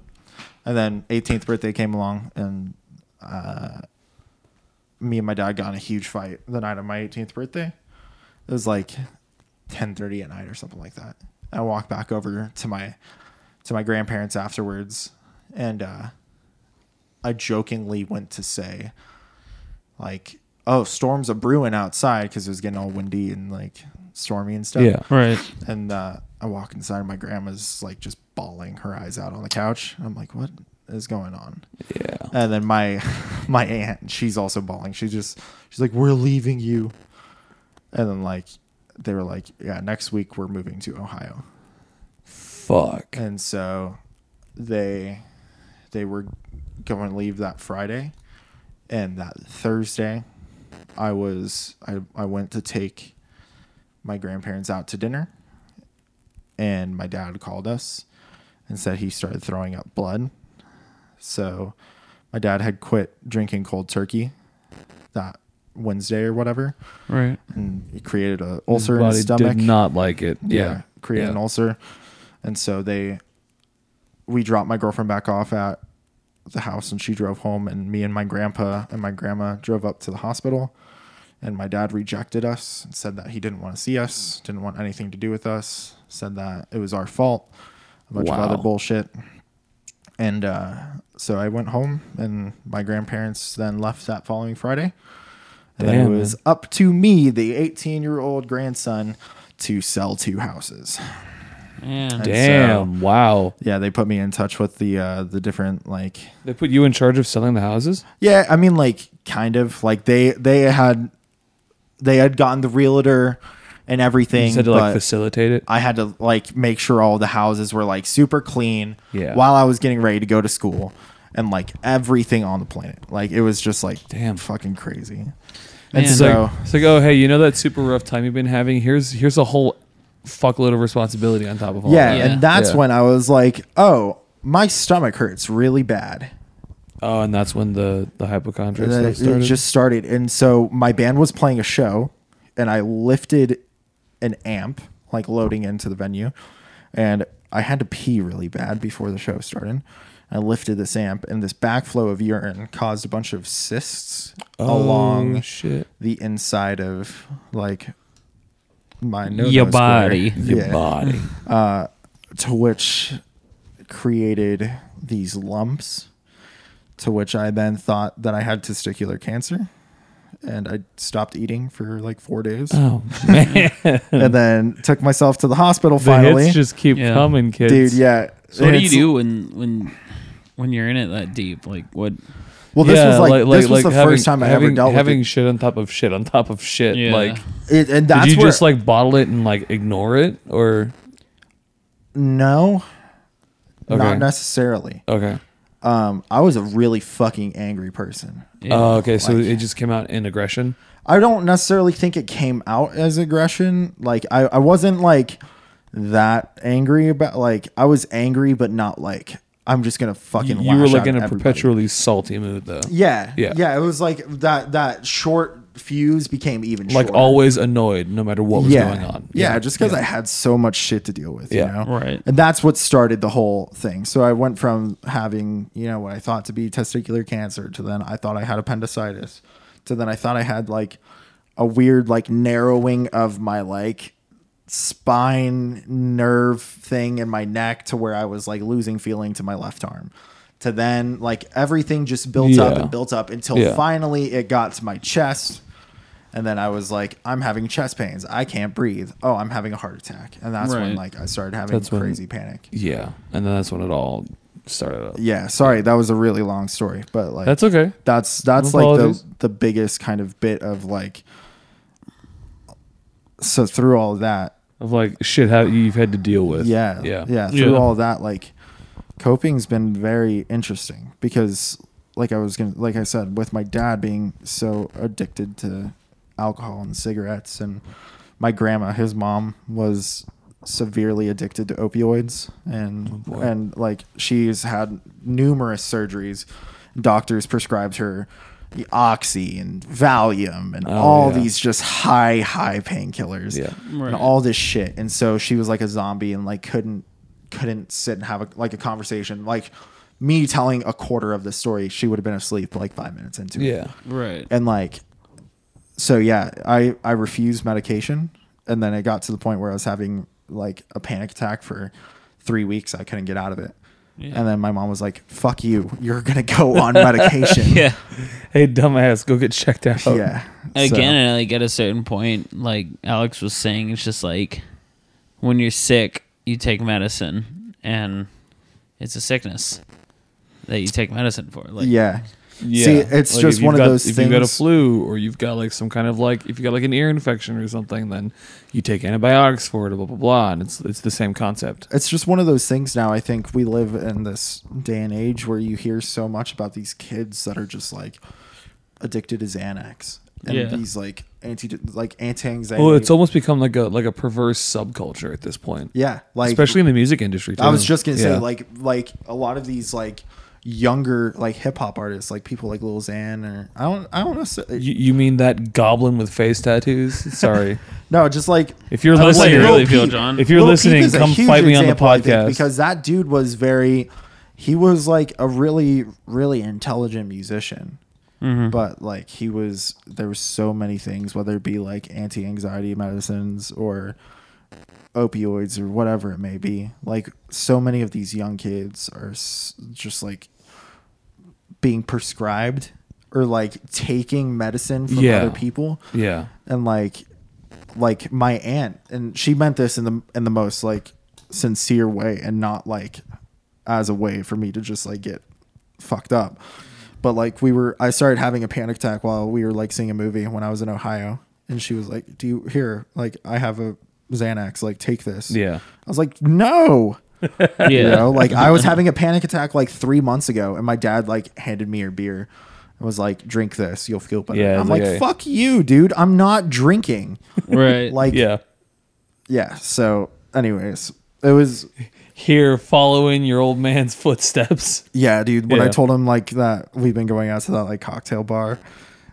and then 18th birthday came along, and uh, me and my dad got in a huge fight the night of my 18th birthday. It was like 10:30 at night or something like that. I walked back over to my to my grandparents afterwards, and uh, I jokingly went to say, like, "Oh, storms a brewing outside" because it was getting all windy and like stormy and stuff Yeah. Right. and uh, I walk inside. and My grandma's like just bawling her eyes out on the couch. I'm like, what is going on? Yeah. And then my my aunt, she's also bawling. She's just she's like, we're leaving you. And then like they were like, yeah, next week we're moving to Ohio. Fuck. And so they they were going to leave that Friday, and that Thursday, I was I I went to take my grandparents out to dinner, and my dad called us and said he started throwing up blood. So my dad had quit drinking cold turkey that Wednesday or whatever, Right. and he created an ulcer in Body his stomach did not like it. yeah, Yeah. create an ulcer. And so they, we dropped my girlfriend back off at the house and she drove home and me and my grandpa and my grandma drove up to the hospital and my dad rejected us and said that he didn't want to see us, didn't want anything to do with us, said that it was our fault, a bunch of other bullshit. And uh, so I went home and my grandparents then left that following Friday. And then it was man. up to me, the 18 year old grandson, to sell two houses. Man. Damn. wow. Yeah, they put me in touch with the uh, the different like They put you in charge of selling the houses? yeah, I mean like kind of like they they had they had gotten the realtor and You everything, just had to like facilitate it. I had to like make sure all the houses were like super clean Yeah. while I was getting ready to go to school and like everything on the planet. Like it was just like Damn. fucking crazy. And It's so like, it's like, oh hey, you know that super rough time you've been having? Here's here's a whole fuckload of responsibility on top of all yeah, that. And that's Yeah. when I was like, "Oh, my stomach hurts really bad." Oh, and that's when the the hypochondria And then stuff it, started. it just started and so my band was playing a show and i lifted an amp like loading into the venue and i had to pee really bad before the show started i lifted this amp and this backflow of urine caused a bunch of cysts oh, along shit. the inside of like my no Your body. Your yeah, body. uh, to which created these lumps to which I then thought that I had testicular cancer. And I stopped eating for like four days, Oh man. and then took myself to the hospital. the Finally, hits just keep Yeah. coming, kids. dude. Yeah. So what do you do when when when you're in it that deep? Like what? Well, this Yeah, was like, this was the having, first time I having, ever dealt having with shit on top of shit on top of shit. Yeah. Like, it. it. And that's did you where, just like bottle it and like ignore it, or no, Okay. not necessarily. okay? Um, I was a really fucking angry person. Yeah. Oh, okay. So Like- it just came out in aggression. I don't necessarily think it came out as aggression. Like I, I wasn't like that angry about like I was angry, but not like I'm just gonna fucking. You were like out in a everybody. perpetually salty mood, though. Yeah, Yeah. yeah, It was like that. That short fuse became even Like shorter. always annoyed, no matter what was yeah. going on. Yeah, just because I had so much shit to deal with. Yeah. you know? Right. And that's what started the whole thing. So I went from having, you know, what I thought to be testicular cancer to then I thought I had appendicitis to then I thought I had like a weird like narrowing of my like spine nerve thing in my neck to where I was like losing feeling to my left arm. To then like everything just built up and built up until Yeah. finally it got to my chest. And then I was like, I'm having chest pains. I can't breathe. Oh, I'm having a heart attack. And that's when Right. like I started having That's when- crazy panic. Yeah, and then that's when it all started up. Yeah, sorry, that was a really long story, but like That's okay. that's that's No like the apologies. the biggest kind of bit of like so through all of that, Of like shit, how you've had to deal with. yeah, yeah, yeah, through Yeah. all of that, like coping's been very interesting because like I was gonna like I said, with my dad being so addicted to alcohol and cigarettes and my grandma, his mom, was severely addicted to opioids, and oh, boy. and like she's had numerous surgeries. Doctors prescribed her the oxy and Valium and Oh, all yeah. these just high high painkillers Yeah. Right. and all this shit. And so she was like a zombie and like couldn't couldn't sit and have a, like a conversation. Like me telling a quarter of the story, she would have been asleep like five minutes into it. Yeah. Right. And like, so yeah, I I refused medication, and then it got to the point where I was having like a panic attack for three weeks. I couldn't get out of it. Yeah. And then my mom was like, "Fuck you! You're gonna go on medication." yeah. Hey, dumbass, go get checked out. yeah. Again, So- and like at a certain point, like Alex was saying, it's just like when you're sick, you take medicine, and it's a sickness that you take medicine for. Like, yeah. Yeah. See, it's Like, just one you've of got- those If you've got a flu or you've got like some kind of like if you got like an ear infection or something, then you take antibiotics for it, blah blah blah, and it's it's the same concept. it's just one of those things now. I think we live in this day and age where you hear so much about these kids that are just like addicted to Xanax and Yeah. these like anti like anti anxiety. Well, it's almost become like a like a perverse subculture at this point, yeah, like especially in the music industry. Too. I was just gonna say like like a lot of these like younger like hip hop artists like people like Lil Xan or I don't I don't know You, you mean that goblin with face tattoos? Sorry. no just like If you're Tell us how listening, you Lil really feel, John. if you're Lil listening, come fight me on the example, think, podcast. because that dude was very he was like a really really intelligent musician Mhm. but like he was there was so many things whether it be like anti-anxiety medicines or opioids or whatever it may be like so many of these young kids are s- just like being prescribed or like taking medicine from Yeah. other people. Yeah, and like like my aunt and she meant this in the in the most like sincere way and not like as a way for me to just like get fucked up. But like we were i started having a panic attack while we were like seeing a movie when i was in ohio. And she was like do you here like i have a xanax like take this. Yeah. i was like no yeah. you know like i was having a panic attack like three months ago and my dad like handed me a beer and was like drink this you'll feel better Yeah, i'm like hey. fuck you dude i'm not drinking right. like yeah. yeah so anyways it was Here, following your old man's footsteps. yeah dude when i told him like that we've been going out to that like cocktail bar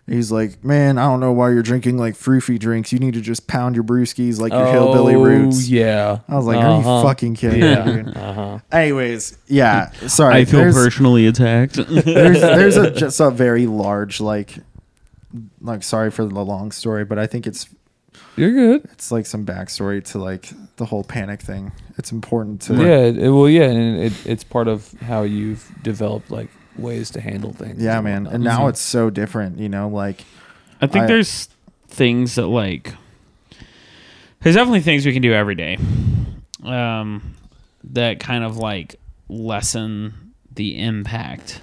he's like man i don't know why you're drinking like froofy drinks you need to just pound your brewskis like your hillbilly roots Oh, Yeah. i was like are Uh-huh. you fucking kidding Yeah. me dude? Uh-huh. anyways yeah sorry I feel there's, personally attacked. there's there's a just a very large like like sorry for the long story but i think it's You're good. it's like some backstory to like the whole panic thing it's important to Yeah. It, well, yeah, and it, it's part of how you've developed like ways to handle things. Yeah, man. whatnot. And now it's so different, you know, like I think I- there's things that like there's definitely things we can do every day um, that kind of like lessen the impact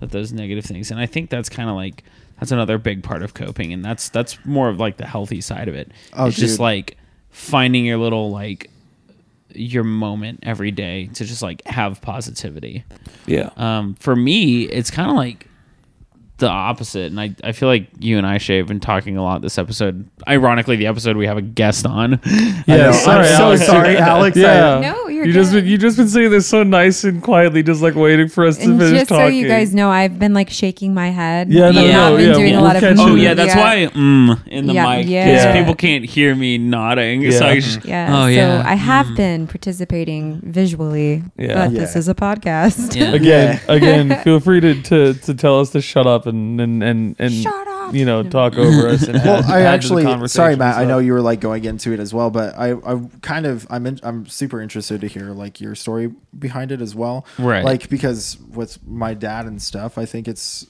of those negative things and i think that's kind of like that's another big part of coping and that's that's more of like the healthy side of it Oh, it's just like finding your little like your moment every day to just like have positivity yeah. um, for me, it's kind of like the opposite, and I, I feel like you and I, Shay, have been talking a lot this episode. Ironically, the episode we have a guest on. Yeah, sorry, I'm so Alex. sorry, Alex. I- No, you're you just good. been, you just been sitting there so nice and quietly, just like waiting for us to And finish just so you guys know, I've been like shaking my head. Yeah, no, I've been yeah, doing a lot of. Oh Mm, yeah, that's why mm, in the Yeah, mic because yeah. people can't hear me nodding. So Yeah. I just, Yeah. Oh so. I have been participating visually, Yeah. but this is a podcast. Yeah. again, again, feel free to, to, to tell us to shut up and and and, and you know talk over us. And Well, add- I add to the actually conversation sorry, and Matt. I know you were like going into it as well, but I, I kind of I'm in, I'm super interested to hear like your story behind it as well. Right. Like because with my dad and stuff, I think it's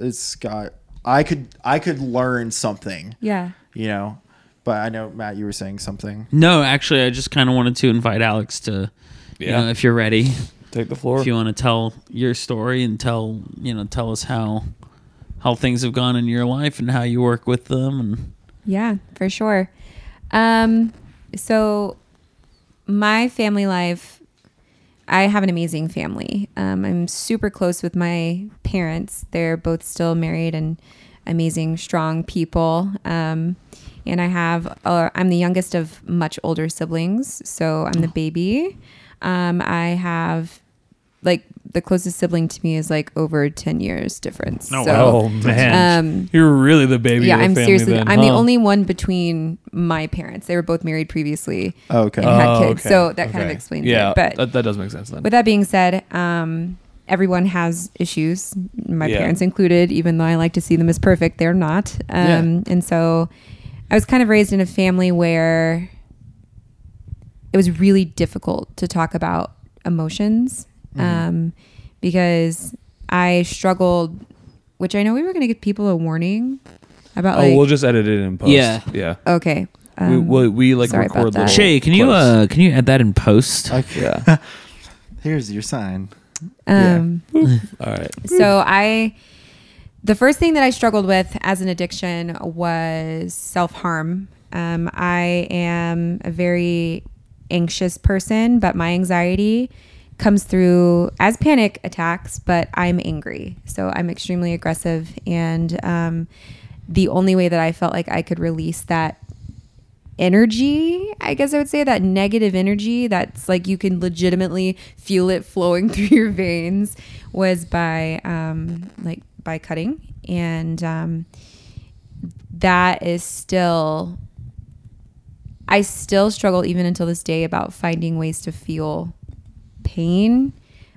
it's got I could I could learn something, Yeah. you know. But I know Matt, you were saying something. No, actually, I just kind of wanted to invite Alex to, you Yeah. know, if you're ready, take the floor. if you want to tell your story and tell, you know, tell us how how things have gone in your life and how you work with them and Yeah, for sure. Um, so my family life, I have an amazing family. Um, I'm super close with my parents. They're both still married and amazing, strong people. Um, and I have uh, I'm the youngest of much older siblings, so I'm the baby. Um, I have like the closest sibling to me is like over ten years difference. Oh, so, wow. Oh man, Um, you're really the baby. yeah, of the I'm family seriously. then, I'm the only one between my parents. They were both married previously Okay. and had Oh, kids, okay. so that kind of Okay. explains Yeah, it. But that, that does make sense then. with that being said, um, everyone has issues, my Yeah. parents included. Even though I like to see them as perfect, they're not. Um, And so, I was kind of raised in a family where it was really difficult to talk about emotions um, because I struggled. Which I know we were going to give people a warning about. oh, like, we'll just edit it in post. Yeah. yeah. okay. we, um, we, we like sorry about record that. little Shay, can you uh can you add that in post? Okay. yeah. Here's your sign. Yeah. um, All right. so I the first thing that I struggled with as an addiction was self-harm. Um, I am a very anxious person, but my anxiety comes through as panic attacks, but I'm angry. So I'm extremely aggressive. And um, the only way that I felt like I could release that energy, I guess I would say that negative energy that's like you can legitimately feel it flowing through your veins was by um, like by cutting. And um, that is still I still struggle even until this day about finding ways to feel pain,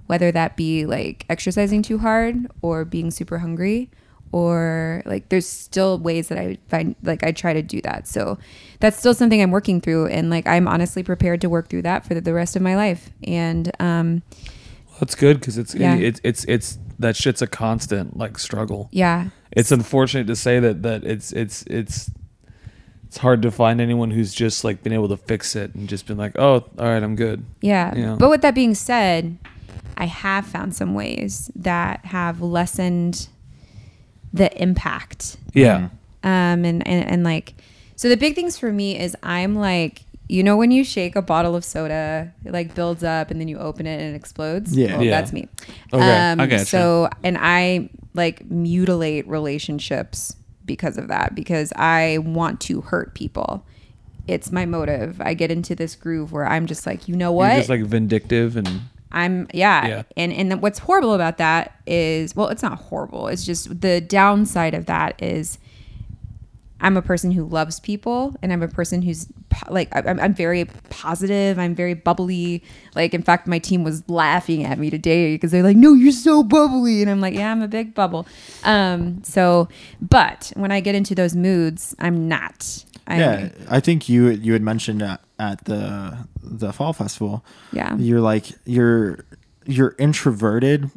whether that be like exercising too hard or being super hungry or like there's still ways that I find like I try to do that. So that's still something I'm working through and like I'm honestly prepared to work through that for the rest of my life. And um well, That's good because it's Yeah. it's it's it's that shit's a constant like struggle. yeah. It's unfortunate to say that that it's it's it's it's hard to find anyone who's just like been able to fix it and just been like, oh, all right, I'm good. Yeah. Yeah. But with that being said, I have found some ways that have lessened the impact Yeah. um and, and and like so the big things for me is i'm like you know when you shake a bottle of soda it like builds up and then you open it and it explodes Yeah. Well, Yeah. that's me Okay, um I gotcha. so and i like mutilate relationships because of that because i want to hurt people it's my motive i get into this groove where i'm just like you know what You're just like vindictive and I'm yeah. Yeah. And and what's horrible about that is well, it's not horrible. It's just the downside of that is I'm a person who loves people and I'm a person who's like I'm, I'm very positive. I'm very bubbly. Like in fact, my team was laughing at me today because they're like, "No, you're so bubbly," and I'm like, "Yeah, I'm a big bubble." Um. So, but when I get into those moods, I'm not. I'm, yeah, I think you you had mentioned at, at the the fall festival. Yeah. you're like you're you're introverted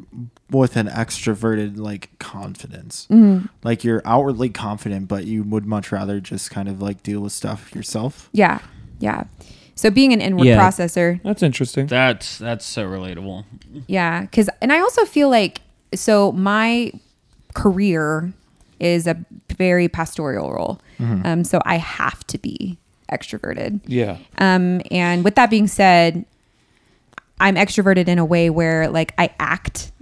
with an extroverted like confidence. Mm-hmm. Like you're outwardly confident, but you would much rather just kind of like deal with stuff yourself. Yeah. Yeah. So being an inward Yeah. processor, that's interesting. That's that's so relatable. Yeah, because and I also feel like so my career is a very pastoral role, um, so I have to be extroverted. yeah. Um, and with that being said, I'm extroverted in a way where like I act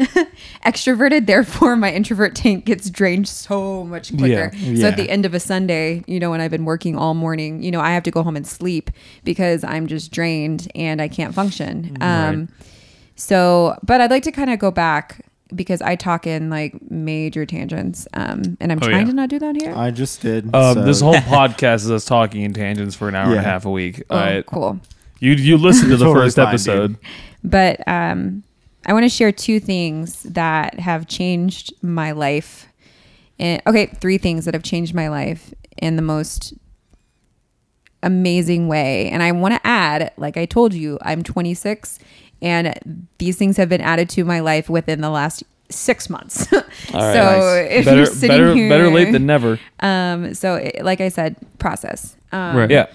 extroverted, therefore my introvert tank gets drained so much quicker. Yeah. So at the end of a Sunday, you know, when I've been working all morning, you know, I have to go home and sleep because I'm just drained and I can't function. Um, so, but I'd like to kind of go back because I talk in like major tangents, um, and I'm Oh, trying yeah. to not do that here. I just did. Um, so- this whole podcast is us talking in tangents for an hour and a half a week. oh, All right. cool. You you listen to the Totally first fine, episode. But um, I want to share two things that have changed my life. And, okay, three things that have changed my life in the most amazing way. And I want to add, like I told you, I'm 26, and these things have been added to my life within the last six months. All right. so Nice. if better you're sitting better here, better late than never. um, so it, like I said, process. Um, Right. Yeah.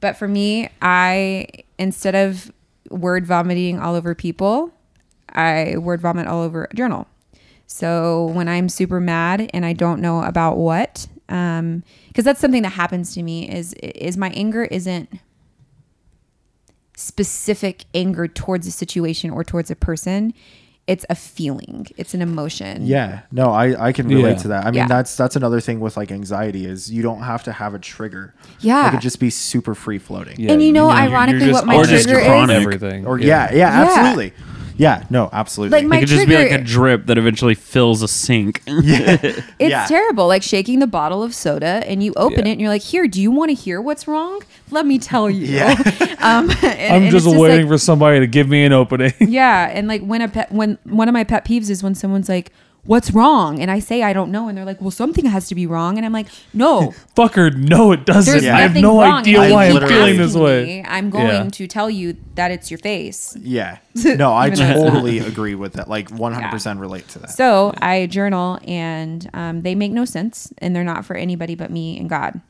but for me, I instead of word vomiting all over people, I word vomit all over a journal. So when I'm super mad and I don't know about what, um, because that's something that happens to me is is my anger isn't specific anger towards a situation or towards a person. It's a feeling. It's an emotion. Yeah, no, I I can relate Yeah. to that. I mean, Yeah. that's that's another thing with like anxiety is you don't have to have a trigger. Yeah. it could just be super free floating. Yeah, And you know, you're- you're ironically, just what my on Or just trigger chronic. is, everything. Or yeah, yeah, Yeah. absolutely. Yeah, no, absolutely. Like my It could just be like trigger- a drip that eventually fills a sink. yeah, it's yeah. terrible. Like shaking the bottle of soda, and you open Yeah. it, and you're like, "Here, do you want to hear what's wrong? Let me tell you." Yeah. um, and- I'm and just it's waiting like- for somebody to give me an opening. Yeah, and like when a pet, when one of my pet peeves is when someone's like, "What's wrong?" and I say I don't know, and they're like, "Well, something has to be wrong," and I'm like, "No, Fucker, no, it doesn't. Yeah. I have no wrong." idea And if why I'm feeling ask this me, way. I'm going Yeah. to tell you that it's your face. yeah. No, I Even though it's not. totally agree with that. Like 100% relate to that. So I journal, and um, they make no sense, and they're not for anybody but me and God.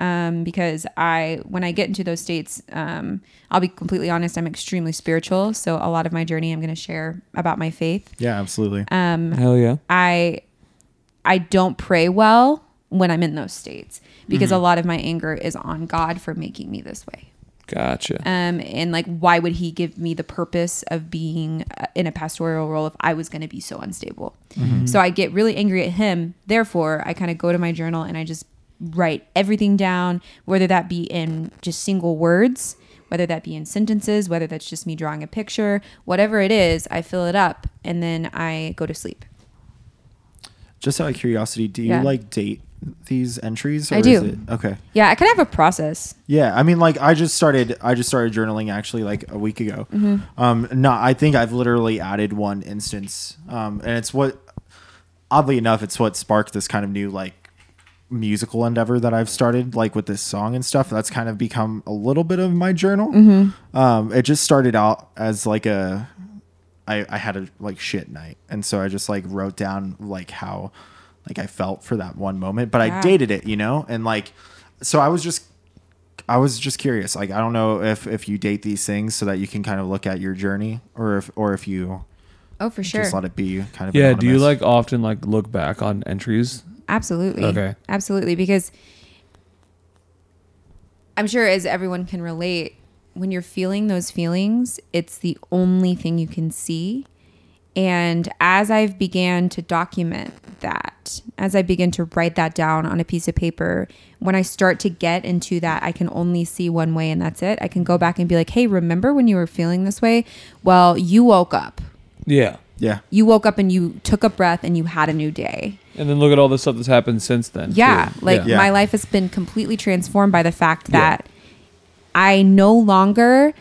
Um, because I, when I get into those states, um, I'll be completely honest. I'm extremely spiritual, so a lot of my journey, I'm going to share about my faith. yeah, absolutely. Um, Hell yeah. I, I don't pray well when I'm in those states because a lot of my anger is on God for making me this way. Gotcha. Um, and like, why would he give me the purpose of being uh, in a pastoral role if I was going to be so unstable? So I get really angry at him. Therefore, I kind of go to my journal and I just write everything down, whether that be in just single words, whether that be in sentences, whether that's just me drawing a picture, whatever it is, I fill it up and then I go to sleep. Just out of curiosity, do you Yeah. like date these entries? I is do. it- okay. Yeah, I kind of have a process. Yeah, I mean, like I just started. I just started journaling actually like a week ago. Mm-hmm. Um, no, I think I've literally added one instance, um, and it's what, oddly enough, it's what sparked this kind of new like musical endeavor that I've started, like with this song and stuff. That's kind of become a little bit of my journal. Mm-hmm. Um, it just started out as like a, I, I had a like shit night, and so I just like wrote down like how, like I felt for that one moment, but I dated it, you know, and like, so I was just I was just curious. Like, I don't know if if you date these things so that you can kind of look at your journey, or if or if you Oh, for sure. just let it be kind of. Yeah. Do you like often like look back on entries? Absolutely. Okay. Absolutely. Because I'm sure, as everyone can relate, when you're feeling those feelings, it's the only thing you can see. And as I've began to document that, as I begin to write that down on a piece of paper, when I start to get into that, I can only see one way and that's it. I can go back and be like, hey, remember when you were feeling this way? Well, you woke up. Yeah. Yeah, You woke up and you took a breath and you had a new day. And then look at all the stuff that's happened since then. Yeah, too. like Yeah. my life has been completely transformed by the fact Yeah. that I no longer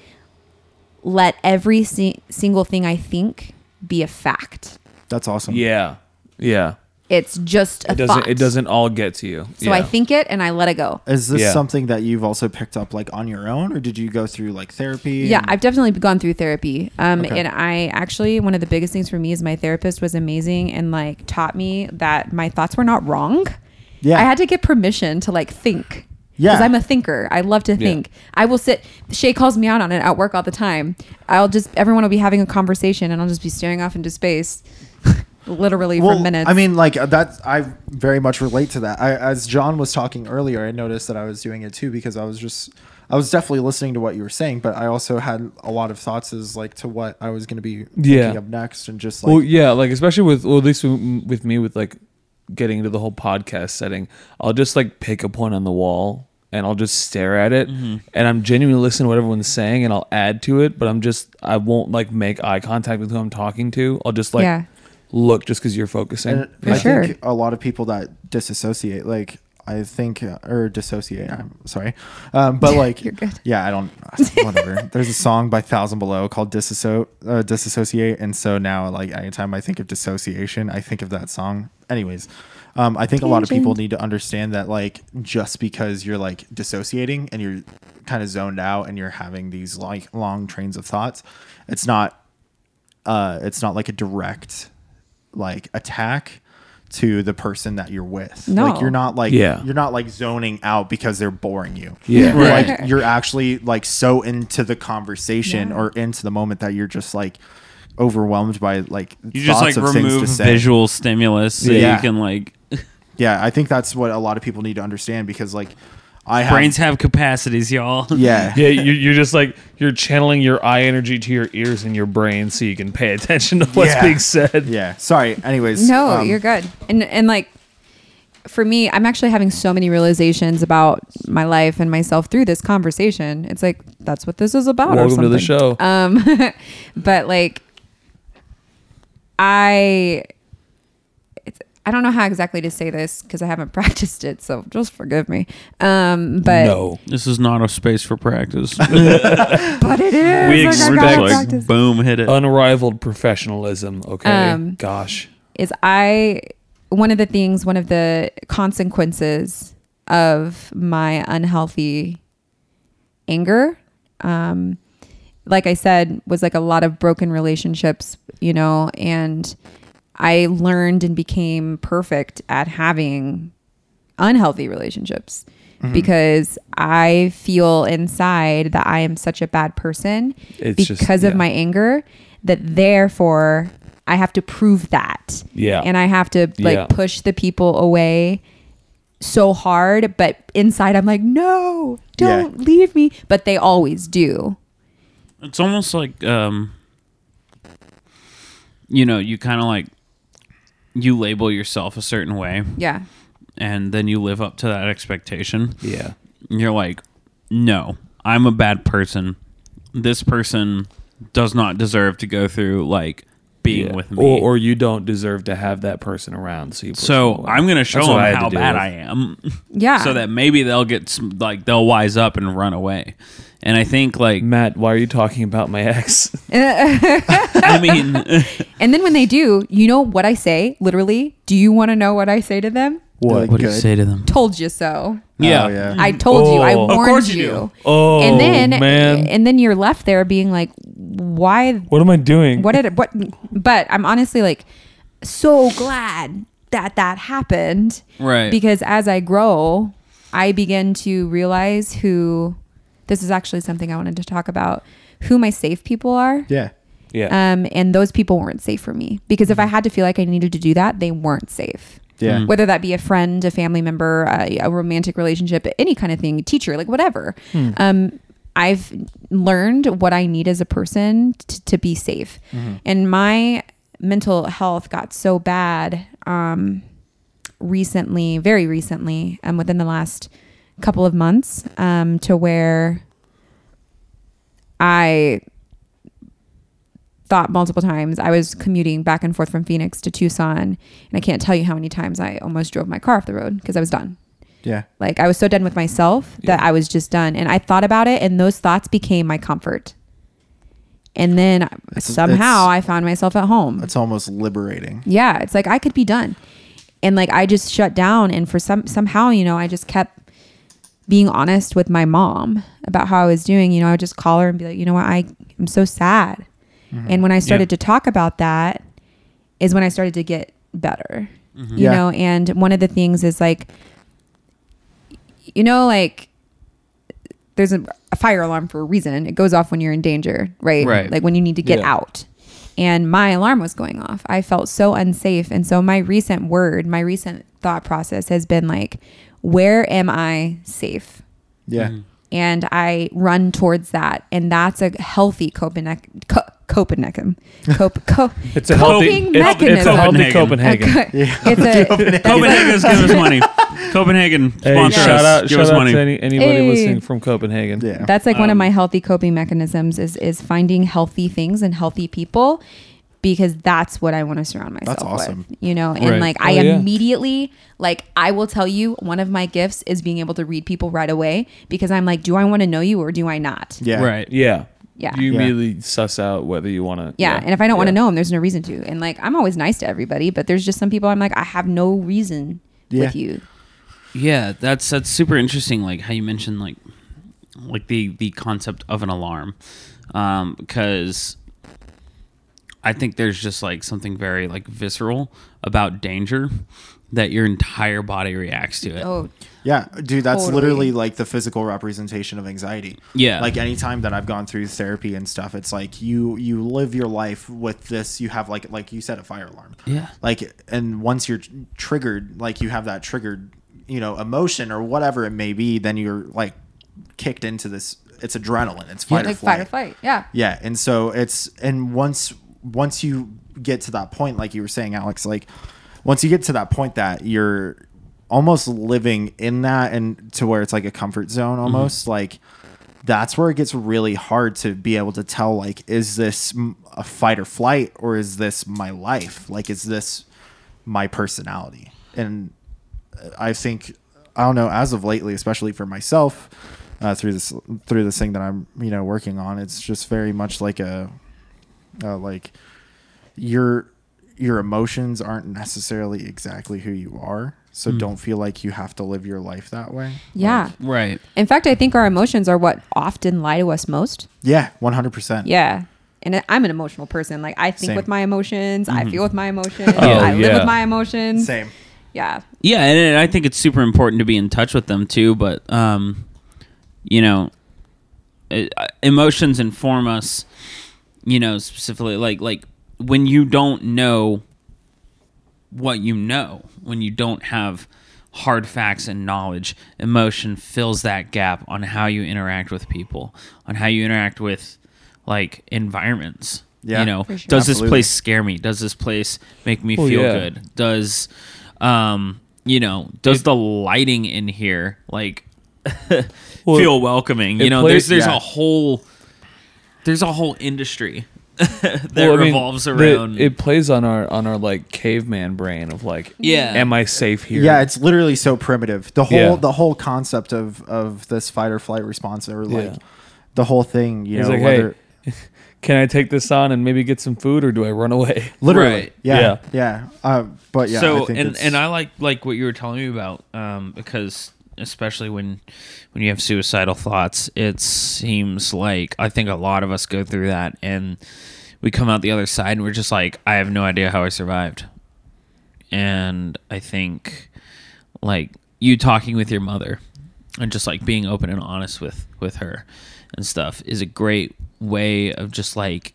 let every si- single thing I think be a fact. that's awesome. Yeah. Yeah. It's just a It doesn't. thought. It doesn't all get to you. So I think it and I let it go. Is this Yeah. something that you've also picked up like on your own, or did you go through like therapy? Yeah, and- I've definitely gone through therapy. Um, Okay. and I actually one of the biggest things for me is my therapist was amazing and like taught me that my thoughts were not wrong. Yeah. I had to get permission to like think. Yeah. Because I'm a thinker. I love to think. I will sit. Shay calls me out on it at work all the time. I'll just, everyone will be having a conversation and I'll just be staring off into space literally well, for minutes. I mean, like that. I very much relate to that. I, as John was talking earlier, I noticed that I was doing it too because I was just, I was definitely listening to what you were saying, but I also had a lot of thoughts as like to what I was going to be Yeah. thinking of next, and just like, well, yeah, like especially with, well, at least with with me, with like getting into the whole podcast setting, I'll just like pick a point on the wall and I'll just stare at it, Mm-hmm. and I'm genuinely listening to what everyone's saying, and I'll add to it, but I'm just, I won't like make eye contact with who I'm talking to. I'll just like Yeah. Look just because you're focusing. And For I sure. think a lot of people that disassociate, like I think, uh, or dissociate. I'm sorry, um, but like, You're good. yeah, I don't. Whatever. There's a song by Thousand Below called "Disso uh, Disassociate," and so now, like, anytime I think of dissociation, I think of that song. Anyways, um, I think a lot of people need to understand that, like, just because you're like dissociating and you're kind of zoned out and you're having these like long trains of thoughts, it's not. Uh, it's not like a direct like attack to the person that you're with. No. Like you're not like Yeah. you're not like zoning out because they're boring you. Yeah. You're Right. like you're actually like so into the conversation Yeah. or into the moment that you're just like overwhelmed by like You just like of things remove to say. visual stimulus so Yeah. you can like Yeah, I think that's what a lot of people need to understand because like I have Brains have capacities, y'all. yeah. Yeah, you're, you're just like you're channeling your eye energy to your ears and your brain, so you can pay attention to what's Yeah. being said. Yeah. Sorry. Anyways. No, um, you're good. And and like for me, I'm actually having so many realizations about my life and myself through this conversation. It's like that's what this is about. or Welcome to the something. show. Um, but like, I, it's, I don't know how exactly to say this because I haven't practiced it, so just forgive me. Um, but no, This is not a space for practice. but it is. We like, I expect- like, boom, hit it. unrivaled professionalism. Okay, Um, gosh, is I one of the things, one of the consequences of my unhealthy anger, um, like I said, was like a lot of broken relationships, you know, and I learned and became perfect at having unhealthy relationships because I feel inside that I am such a bad person It's because just- of my anger that therefore I have to prove that. Yeah. And I have to like Yeah. push the people away so hard, but inside I'm like, no, don't leave me. But they always do. It's almost like um you know, you kind of like you label yourself a certain way Yeah. and then you live up to that expectation. yeah, You're like, "No, I'm a bad person. This person does not deserve to go through like being yeah. with me." or or you don't deserve to have that person around. So you so. I'm going to show That's what I them how bad with. I am. Yeah. so that maybe they'll get some, like they'll wise up and run away. And I think like Matt, why are you talking about my ex? I mean And then when they do, you know what I say? Literally, do you want to know what I say to them? What? what do you say to them? Told you so. Yeah. Oh, yeah. I told you. I Oh. Of warned course you you. do. Oh, and then man. and then you're left there being like, why? What am I doing? What did what? But I'm honestly like so glad that that happened Right. because as I grow, I begin to realize who. This is actually something I wanted to talk about. Who my safe people are. Yeah. Yeah. Um, and those people weren't safe for me because if I had to feel like I needed to do that, they weren't safe. Yeah. Mm. Whether that be a friend, a family member, a, a romantic relationship, any kind of thing, teacher, like whatever. Um, I've learned what I need as a person t- to be safe. And my mental health got so bad um, recently, very recently, um, within the last couple of months, um, to where I thought multiple times. I was commuting back and forth from Phoenix to Tucson, and I can't tell you how many times I almost drove my car off the road because I was done. Yeah. Like I was so done with myself that I was just done, and I thought about it, and those thoughts became my comfort. And then It's- somehow it's- I found myself at home. It's almost liberating. Yeah, it's like I could be done. And like I just shut down and for some somehow, you know, I just kept being honest with my mom about how I was doing. You know, I would just call her and be like, you know what, I am so sad. Mm-hmm. And when I started to talk about that is when I started to get better. Mm-hmm. You Yeah. know, and one of the things is like you know, like there's a, a fire alarm for a reason. It goes off when you're in danger, right? Right. Like when you need to get Yeah. out. And my alarm was going off. I felt so unsafe. And so my recent word, my recent thought process has been like, where am I safe? Yeah. And I run towards that. And that's a healthy coping, co- Copenhagen. Cop, co- It's a healthy. coping It's, it's a healthy Copenhagen. Copenhagen. It's a Copenhagen's give us money. Copenhagen Hey, sponsor shout us. out, give shout us out money. to any, anybody Hey. listening from Copenhagen. Yeah. That's like one of Um, my healthy coping mechanisms is is finding healthy things and healthy people because that's what I want to surround myself That's awesome. with. You know, and Right. like I Oh, yeah. immediately like I will tell you one of my gifts is being able to read people right away because I'm like, do I want to know you or do I not? yeah. Right. Yeah. Yeah. You Yeah. immediately suss out whether you want to. Yeah. And if I don't want to know them, there's no reason to. And like I'm always nice to everybody, but there's just some people I'm like, I have no reason Yeah. with you. Yeah, that's that's super interesting. Like how you mentioned, like like the the concept of an alarm, Um, because I think there's just like something very like visceral about danger that your entire body reacts to it. Oh, Yeah, dude, that's Totally. literally like the physical representation of anxiety. Yeah. Like anytime that I've gone through therapy and stuff, it's like you you live your life with this. You have like like you said a fire alarm. Yeah. Like and once you're triggered, like you have that triggered you know emotion or whatever it may be, then you're like kicked into this. It's adrenaline. It's fight or like flight. fight or flight. Yeah. Yeah, and so it's and once once you get to that point, like you were saying, Alex, like once you get to that point that you're almost living in that and to where it's like a comfort zone almost like that's where it gets really hard to be able to tell like is this a fight or flight or is this my life? Like is this my personality? And i think i don't know as of lately especially for myself uh, through this through this thing that i'm you know working on it's just very much like a uh, like your your emotions aren't necessarily exactly who you are so don't feel like you have to live your life that way Yeah. Right. In fact, I think our emotions are what often lie to us most. yeah 100% Yeah. And I- I'm an emotional person. Like I think Same. Mm-hmm. with my emotions, I feel with my emotions, Oh, I live with my emotions. same Yeah. Yeah, and and I think it's super important to be in touch with them too. But um, you know, it, uh, emotions inform us. You know, specifically like like when you don't know what you know, when you don't have hard facts and knowledge, emotion fills that gap on how you interact with people, on how you interact with like environments. Yeah. you know, sure. does this place scare me? Does this place make me Well, feel yeah. good? Does um, you know, does the lighting in here like Well, feel welcoming? You know, plays- there's there's yeah. a whole there's a whole industry that Well, I mean, revolves the- around it plays on our on our like caveman brain of like Yeah. am i safe here Yeah, it's literally so primitive. The whole Yeah. the whole concept of of this fight or flight response or like Yeah. the whole thing, you He's know, like whether hey can i take this on and maybe get some food or do i run away literally, Right. yeah, yeah. Yeah. Uh, but yeah, so I think and and I like like what you were telling me about um, because especially when when you have suicidal thoughts, it seems like I think a lot of us go through that and we come out the other side and we're just like I have no idea how I survived. And I think like you talking with your mother and just like being open and honest with with her and stuff is a great way of just like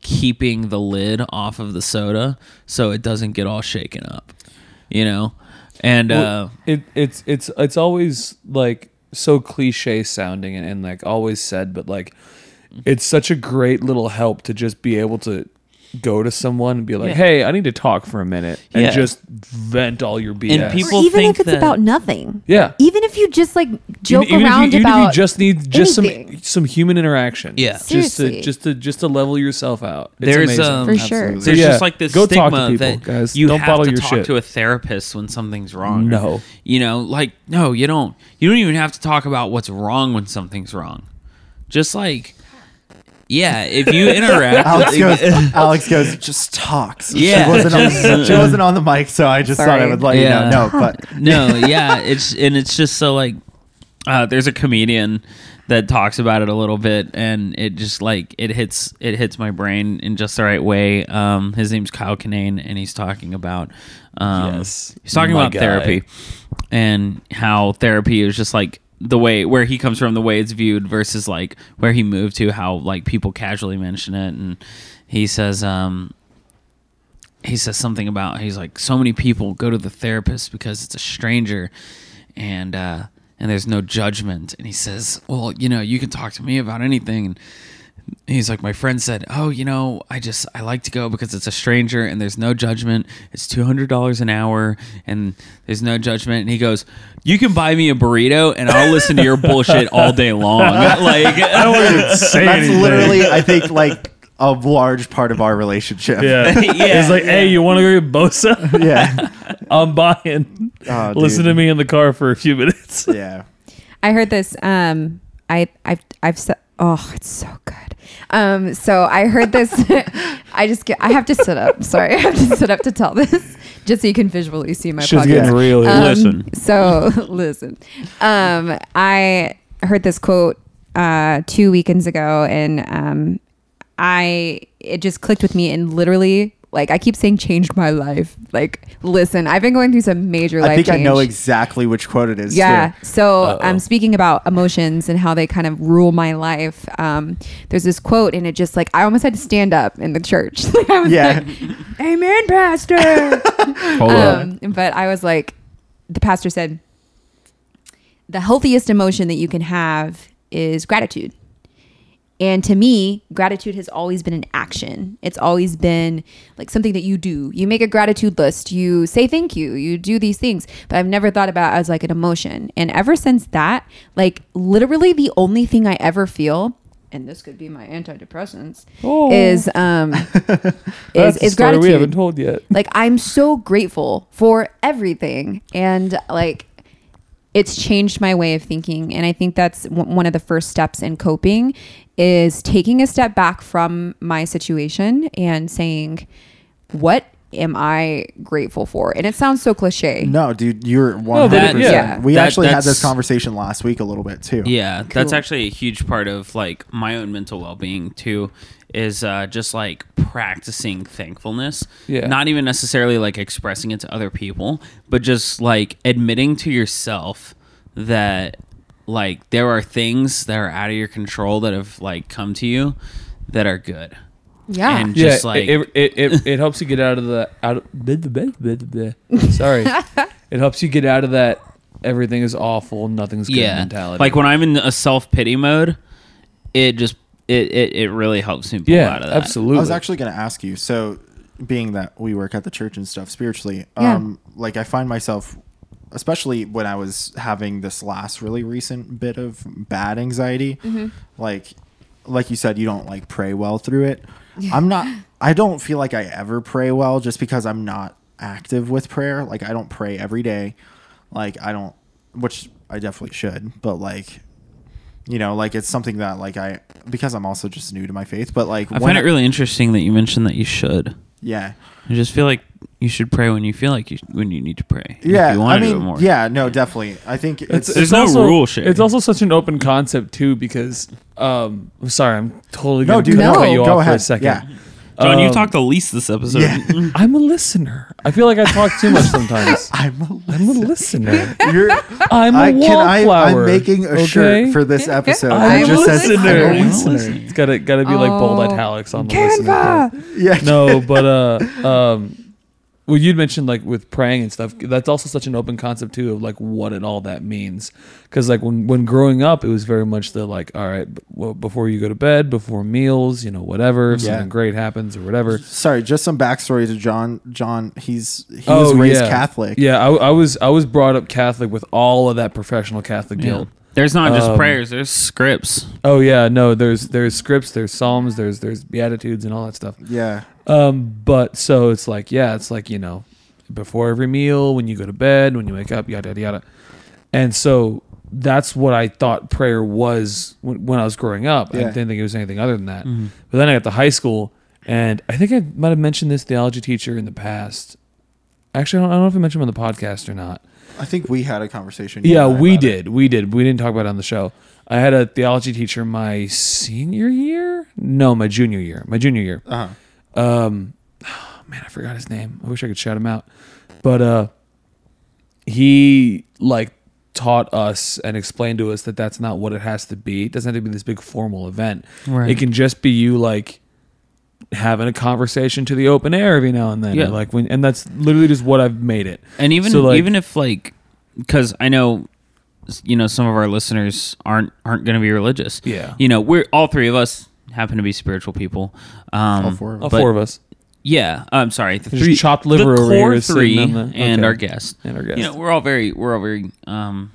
keeping the lid off of the soda so it doesn't get all shaken up you know and Well, uh it it's it's it's always like so cliche sounding and, and like always said but like it's such a great little help to just be able to go to someone and be like Yeah. hey i need to talk for a minute and Yeah. just vent all your bs And people or even think if it's that- about nothing. yeah Even if you just like joke even, even around if you, even about if you just need just anything. some some human interaction Yeah. just to Seriously. just to just to level yourself out it's There's, amazing. um, for sure. Absolutely. there's Yeah. just like this Go talk to stigma people, that guys. you Don't have bottle to your talk shit. to a therapist when something's wrong. No. you know, like no, you don't. You don't even have to talk about what's wrong when something's wrong. Just like, yeah, if you interact, Alex goes, Alex goes, just talks. Yeah, she wasn't, on, just- she wasn't on the mic, so I just thought I would let Yeah. you know. No, but no, yeah, it's and it's just so like uh, there's a comedian that talks about it a little bit, and it just like it hits it hits my brain in just the right way. Um, his name's Kyle Kinane, and he's talking about um, Yes, he's talking about guy. therapy and how therapy is just like the way where he comes from, the way it's viewed versus like where he moved to, how like people casually mention it, and he says um he says something about he's like so many people go to the therapist because it's a stranger and uh and there's no judgment. And he says well you know you can talk to me about anything. And he's like my friend said oh you know i just i like to go because it's a stranger and there's no judgment it's $200 an hour and there's no judgment and he goes you can buy me a burrito and i'll listen to your bullshit all day long like i don't want to say that's anything. literally, I think, like a large part of our relationship. yeah. Yeah, it's like, hey, you want to go get Bosa? yeah, I'm buying. Oh, Listen dude. to me in the car for a few minutes. yeah. I heard this. Um, I I've I've said. Oh, it's so good. Um, so I heard this. I just get. I have to sit up. Sorry, I have to sit up to tell this, just so you can visually see my She's podcast. getting real. here. Um, Listen. So listen. Um, I heard this quote uh, two weekends ago, and um, I it just clicked with me, and literally, like I keep saying, changed my life. Like, listen, I've been going through some major life I think I know exactly which quote it is. Yeah. too. So Uh-oh. I'm speaking about emotions and how they kind of rule my life. Um, there's this quote, and it just like I almost had to stand up in the church. Like, I was Yeah. like, "Amen, Pastor." hold on um, but I was like, the pastor said, the healthiest emotion that you can have is gratitude. And to me, gratitude has always been an action. It's always been like something that you do. You make a gratitude list, you say thank you, you do these things. But I've never thought about it as like an emotion. And ever since that, like literally the only thing I ever feel, and this could be my antidepressants, Oh. is um is, is gratitude we haven't told yet. like i'm so grateful for everything and like it's changed my way of thinking and i think that's w- one of the first steps in coping is taking a step back from my situation and saying what am i grateful for and it sounds so cliche No, dude, you're but 100. yeah. percent We That- actually had this conversation last week a little bit too. Yeah, that's actually a huge part of like my own mental well being too. Is uh, just like practicing thankfulness. Yeah. Not even necessarily like expressing it to other people, but just like admitting to yourself that like there are things that are out of your control that have like come to you that are good. yeah And Yeah, just like it, it, it, it helps you get out of the out of blah, blah, blah, blah, blah. sorry. it helps you get out of that everything is awful, nothing's good yeah, mentality. like when I'm in a self pity mode, it just it, it it really helps me pull yeah, out of that. absolutely. I was actually going to ask you. So, being that we work at the church and stuff spiritually, Yeah. um, like I find myself, especially when I was having this last really recent bit of bad anxiety, mm-hmm. like, like you said, you don't like pray well through it. I'm not. I don't feel like I ever pray well just because I'm not active with prayer. Like I don't pray every day. Like I don't, which I definitely should, but like. You know, like it's something that like I because I'm also just new to my faith, but like I find it really interesting that you mentioned that you should. Yeah. I just feel like you should pray when you feel like you when you need to pray. If Yeah, you want I to do mean, it more. yeah, no, definitely. I think it's, There's no also, rule, Shay. It's also such an open concept too because um I'm sorry, I'm totally No, gonna dude, cut no, you go off for a ahead. second. Yeah. John, you Um, talked the least this episode. Yeah. I'm a listener. I feel like I talk too much sometimes. I'm a, I'm a listener. you're, I'm a I can I wallflower. I'm making a okay? shirt for this episode. I'm It a just says listener. I'm a I'm a listener. listener. It's gotta gotta be like bold Oh. italics on the listener. part. Yeah. no, but uh, um, well, you'd mentioned like with praying and stuff. That's also such an open concept too of like what and all that means. Because like when when growing up, it was very much the like, all right, well, before you go to bed, before meals, you know, whatever. Yeah. something great happens or whatever. Sorry, just some backstory to John. John, he's he was raised Oh, yeah. Catholic. Yeah, I, I was I was brought up Catholic with all of that professional Catholic Yeah. guilt. There's not just Um, prayers. There's scripts. Oh yeah, no, there's there's scripts, there's psalms, there's there's beatitudes and all that stuff. Yeah. Um, but so it's like, yeah, it's like, you know, before every meal, when you go to bed, when you wake up, yada, yada, yada. And so that's what I thought prayer was when, when I was growing up. I didn't think it was anything other than that. Mm-hmm. But then I got to high school, and I think I might have mentioned this theology teacher in the past. Actually, I don't, I don't know if I mentioned him on the podcast or not. I think we had a conversation. Yeah, you and I we about it. did. We did. We didn't talk about it on the show. I had a theology teacher my senior year. No, my junior year. My junior year. Uh-huh. Um, oh, man, I forgot his name. I wish I could shout him out. But uh, he like taught us and explained to us that that's not what it has to be. It doesn't have to be this big formal event. Right. It can just be you like having a conversation to the open air every now and then. Yeah. Like when, and that's literally just what I've made it. And even So, like- even if like, because I know, you know, some of our listeners aren't aren't going to be religious. Yeah. You know, we're all three of us happen to be spiritual people. Um, All four of All but- four of us. Yeah, I'm sorry. The There's three chopped liver the core three on the- and our guest. And our guest. You know, we're all very we're all very. Um,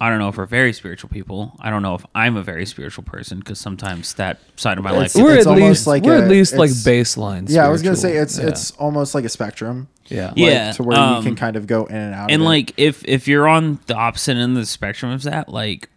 I don't know if we're very spiritual people. I don't know if I'm a very spiritual person because sometimes that side of my It's- life. we're it's at least like we're a- at least like baseline. Yeah, I was gonna say it's Yeah. it's almost like a spectrum. yeah like, Yeah, to where you um, can kind of go in and out. and of it. like if if you're on the opposite end of the spectrum of that, like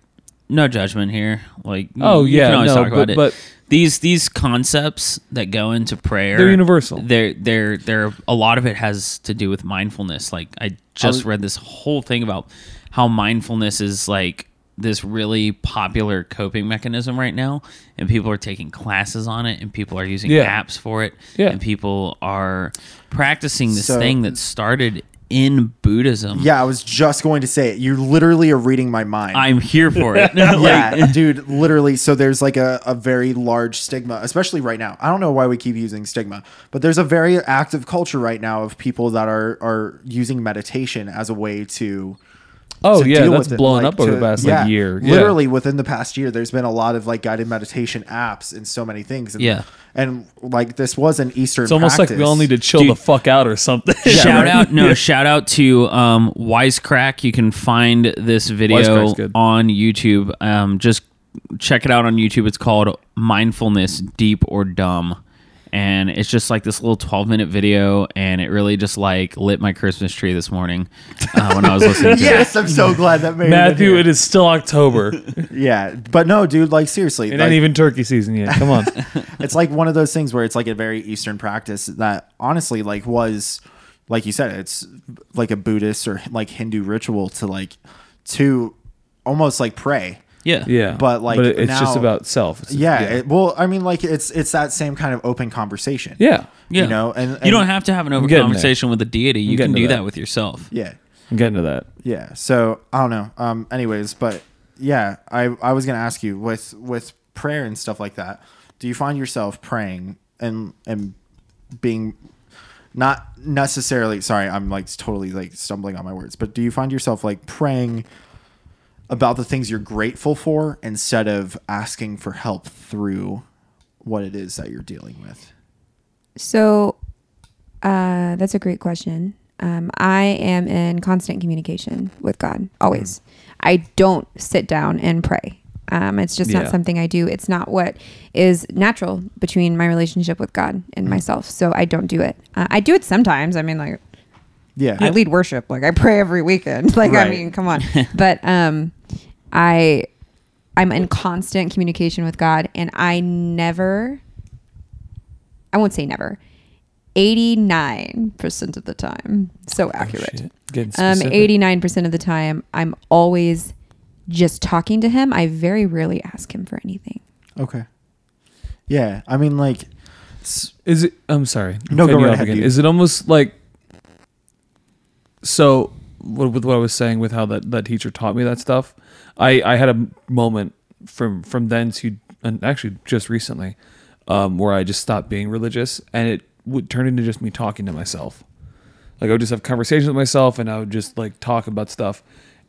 no judgment here. Like Oh, you yeah, can always no, talk about but- it. but- these these concepts that go into prayer, They're universal. They're they're they're a lot of it has to do with mindfulness. Like I just was- read this whole thing about how mindfulness is like this really popular coping mechanism right now and people are taking classes on it and people are using Yeah. apps for it Yeah. and people are practicing this So- thing that started in Buddhism. yeah, I was just going to say it. You literally are reading my mind. I'm here for it. Yeah, dude, literally. So there's like a, a very large stigma, especially right now. I don't know why we keep using stigma, but there's a very active culture right now of people that are are using meditation as a way to Oh, to yeah, deal that's with it, blown like, up over to- the past, like, year. Yeah. Literally within the past year, there's been a lot of like guided meditation apps and so many things. And, Yeah. and like this was an Eastern. It's almost like we all need to chill Dude. the fuck out or something. shout out no shout out to um wisecrack you can find this video on youtube um just check it out on youtube it's called mindfulness deep or dumb and it's just like this little 12 minute video and it really just like lit my christmas tree this morning uh, when i was listening to it Yes, I'm so glad that made Matthew, It it is still October. yeah, but no, dude. Like seriously, It like, ain't even turkey season yet. Come on. it's like one of those things where it's like a very Eastern practice that honestly like was like you said, it's like a Buddhist or like Hindu ritual to like to almost like pray. Yeah Yeah. But, like, but it- it's just about self. It's- Yeah, Yeah. It, well, I mean, like it's it's that same kind of open conversation. yeah. yeah you know, and, and you don't have to have an open getting there. conversation with a deity you can do that. that with yourself Yeah, I'm getting to that. yeah. So I don't know. Um. Anyways, but yeah, I I was gonna ask you with with prayer and stuff like that. Do you find yourself praying and and being not necessarily sorry i'm like totally like stumbling on my words but do you find yourself like praying about the things you're grateful for instead of asking for help through what it is that you're dealing with So uh, that's a great question. Um, I am in constant communication with God always. I don't sit down and pray. Um, it's just Yeah. not something I do. It's not what is natural between my relationship with God and myself. So I don't do it. Uh, I do it sometimes. I mean, like yeah, I lead worship. Like I pray every weekend. Like I mean, come on. but um, I I'm in constant communication with God, and I never. I won't say never. Eighty nine percent of the time, so accurate. Shit. Getting Um, eighty nine percent of the time, I'm always just talking to Him. I very rarely ask Him for anything. okay yeah i mean like Is it? I'm sorry. I'm No, go right ahead, again. Is it almost like? So, with what I was saying, with how that that teacher taught me that stuff, I I had a moment from from then to and actually just recently, um, where I just stopped being religious, and it would turn into just me talking to myself. Like I would just have conversations with myself, and I would just like talk about stuff,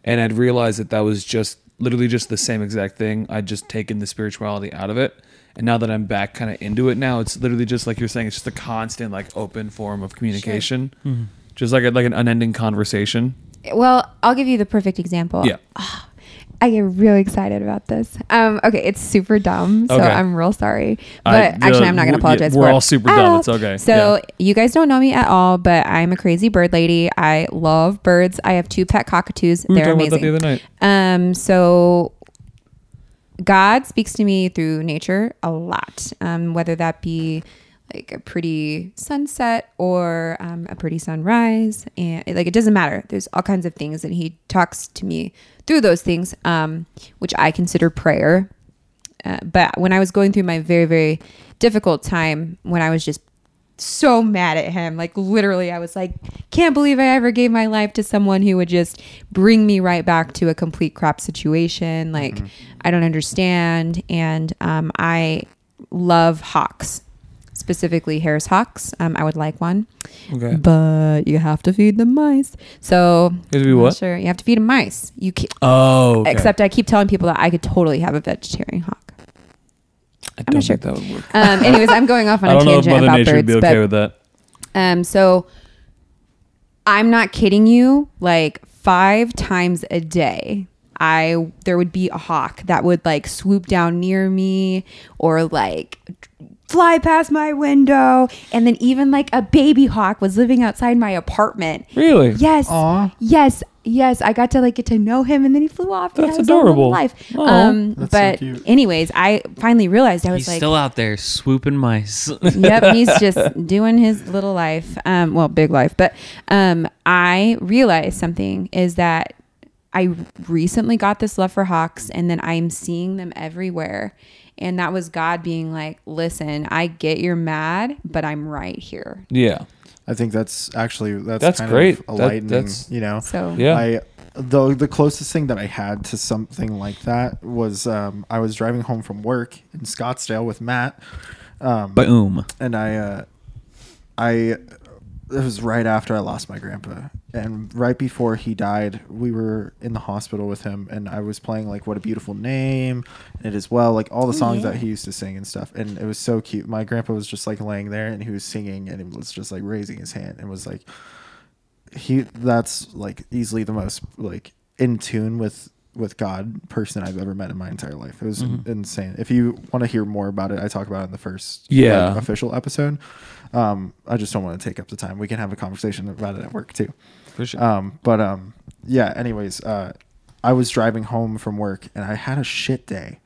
and I'd realize that that was just literally just the same exact thing. I'd just taken the spirituality out of it, and now that I'm back kind of into it now, it's literally just like you're saying. It's just a constant like open form of communication, just like a, like an unending conversation. Well, I'll give you the perfect example. Yeah. I get really excited about this. Um, okay, it's super dumb, so Okay. I'm real sorry. But I- actually, I'm not going to apologize. we're all super at dumb. It's okay. So Yeah. you guys don't know me at all, but I'm a crazy bird lady. I love birds. I have two pet cockatoos. We They're amazing. the other night. Um, so God speaks to me through nature a lot, um, whether that be like a pretty sunset or um, a pretty sunrise, and like it doesn't matter. There's all kinds of things, and He talks to me through those things, um, which I consider prayer. Uh, but when I was going through my very very difficult time, when I was just so mad at him. Like literally, I was like, can't believe I ever gave my life to someone who would just bring me right back to a complete crap situation. Like I don't understand, and um, I love hawks, specifically Harris hawks. Um, I would like one, Okay. but you have to feed them mice. So I'm what? Sure, you have to feed them mice. You can Oh. okay. Except I keep telling people that I could totally have a vegetarian hawk. I I'm don't not sure. think that would work. Um, anyways, I'm going off on I a don't know if tangent Mother about Nature would birds, be but okay with that. um, so I'm not kidding you. Like five times a day, I there would be a hawk that would like swoop down near me or like fly past my window, and then even like a baby hawk was living outside my apartment. Really? Yes. Aw. Yes. Yes. I got to like get to know him and then he flew off. That's had his own little adorable. Life. Aw. Um, That's so but cute. anyways, I finally realized I was He's like, still out there swooping mice. yep, he's just doing his little life. Um, well, big life. But um, I realized something is that I recently got this love for hawks, and then I'm seeing them everywhere. And that was God being like, "Listen, I get you're mad, but I'm right here." Yeah. I think that's actually that's That's kind great. Of That- that's- you know. So Yeah. I the the closest thing that I had to something like that was um, I was driving home from work in Scottsdale with Matt, um, Boom. and I uh, I it was right after I lost my grandpa, and right before he died, we were in the hospital with him, and I was playing like "What a Beautiful Name" and "It Is Well," like all the songs that he used to sing and stuff, and it was so cute. My grandpa was just like laying there, and he was singing, and he was just like raising his hand, and was like, he that's like easily the most like in tune with with God person I've ever met in my entire life. It was insane. If you want to hear more about it, I talk about it in the first Yeah. like, official episode. Um, I just don't want to take up the time. We can have a conversation about it at work too. For sure. Um, but um, yeah. Anyways, uh, I was driving home from work and I had a shit day.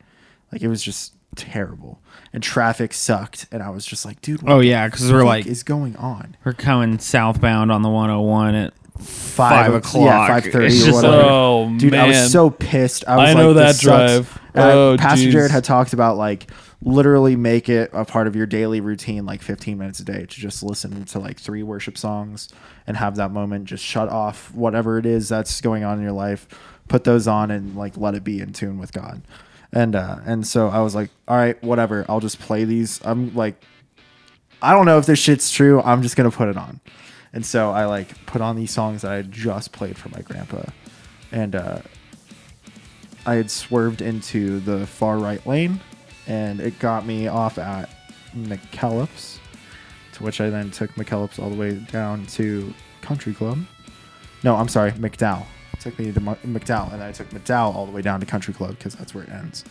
Like it was just terrible, and traffic sucked. And I was just like, dude. What Oh, yeah, because we're like- is going on? We're coming southbound on the 101 at Five, five o'clock. Yeah, five thirty or whatever. Oh Dude, I was so pissed. I was I like, know that drive. I- Oh, Pastor geez. Jared had talked about like literally make it a part of your daily routine, like 15 minutes a day, to just listen to like three worship songs and have that moment. Just shut off whatever it is that's going on in your life, put those on, and like let it be in tune with God. And uh, and so I was like, all right, whatever. I'll just play these. I'm like, I don't know if this shit's true. I'm just gonna put it on. And so I like put on these songs that I had just played for my grandpa, and uh, I had swerved into the far right lane, and it got me off at McKellips, to which I then took McKellips all the way down to Country Club. No, I'm sorry, McDowell. It took me to McDowell, and I took McDowell all the way down to Country Club because that's where it ends.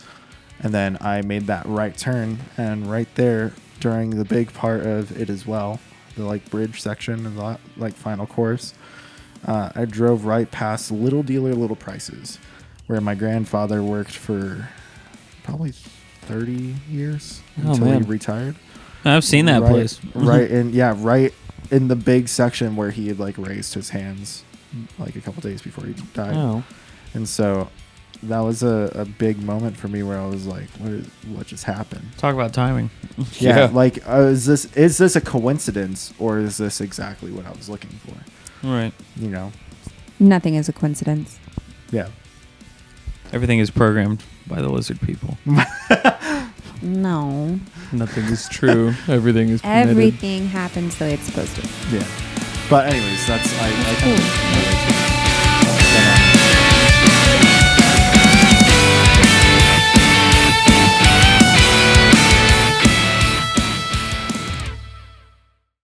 And then I made that right turn, and right there during the big part of it as well, the like bridge section and the like final course, uh, I drove right past Little Dealer Little Prices, where my grandfather worked for probably 30 years Oh, until he retired. I've seen that right, place. right in yeah, right in the big section where he had like raised his hands like a couple days before he died. Oh. And so that was a, a big moment for me where I was like, what, is, what just happened? Talk about timing. Yeah, Yeah. like uh, is this is this a coincidence or is this exactly what I was looking for? Right. You know? Nothing is a coincidence. Yeah. Everything is programmed by the lizard people. No. Nothing is true. Everything is permitted. Everything happens the way it's supposed to. Yeah. But anyways, that's I, I kind of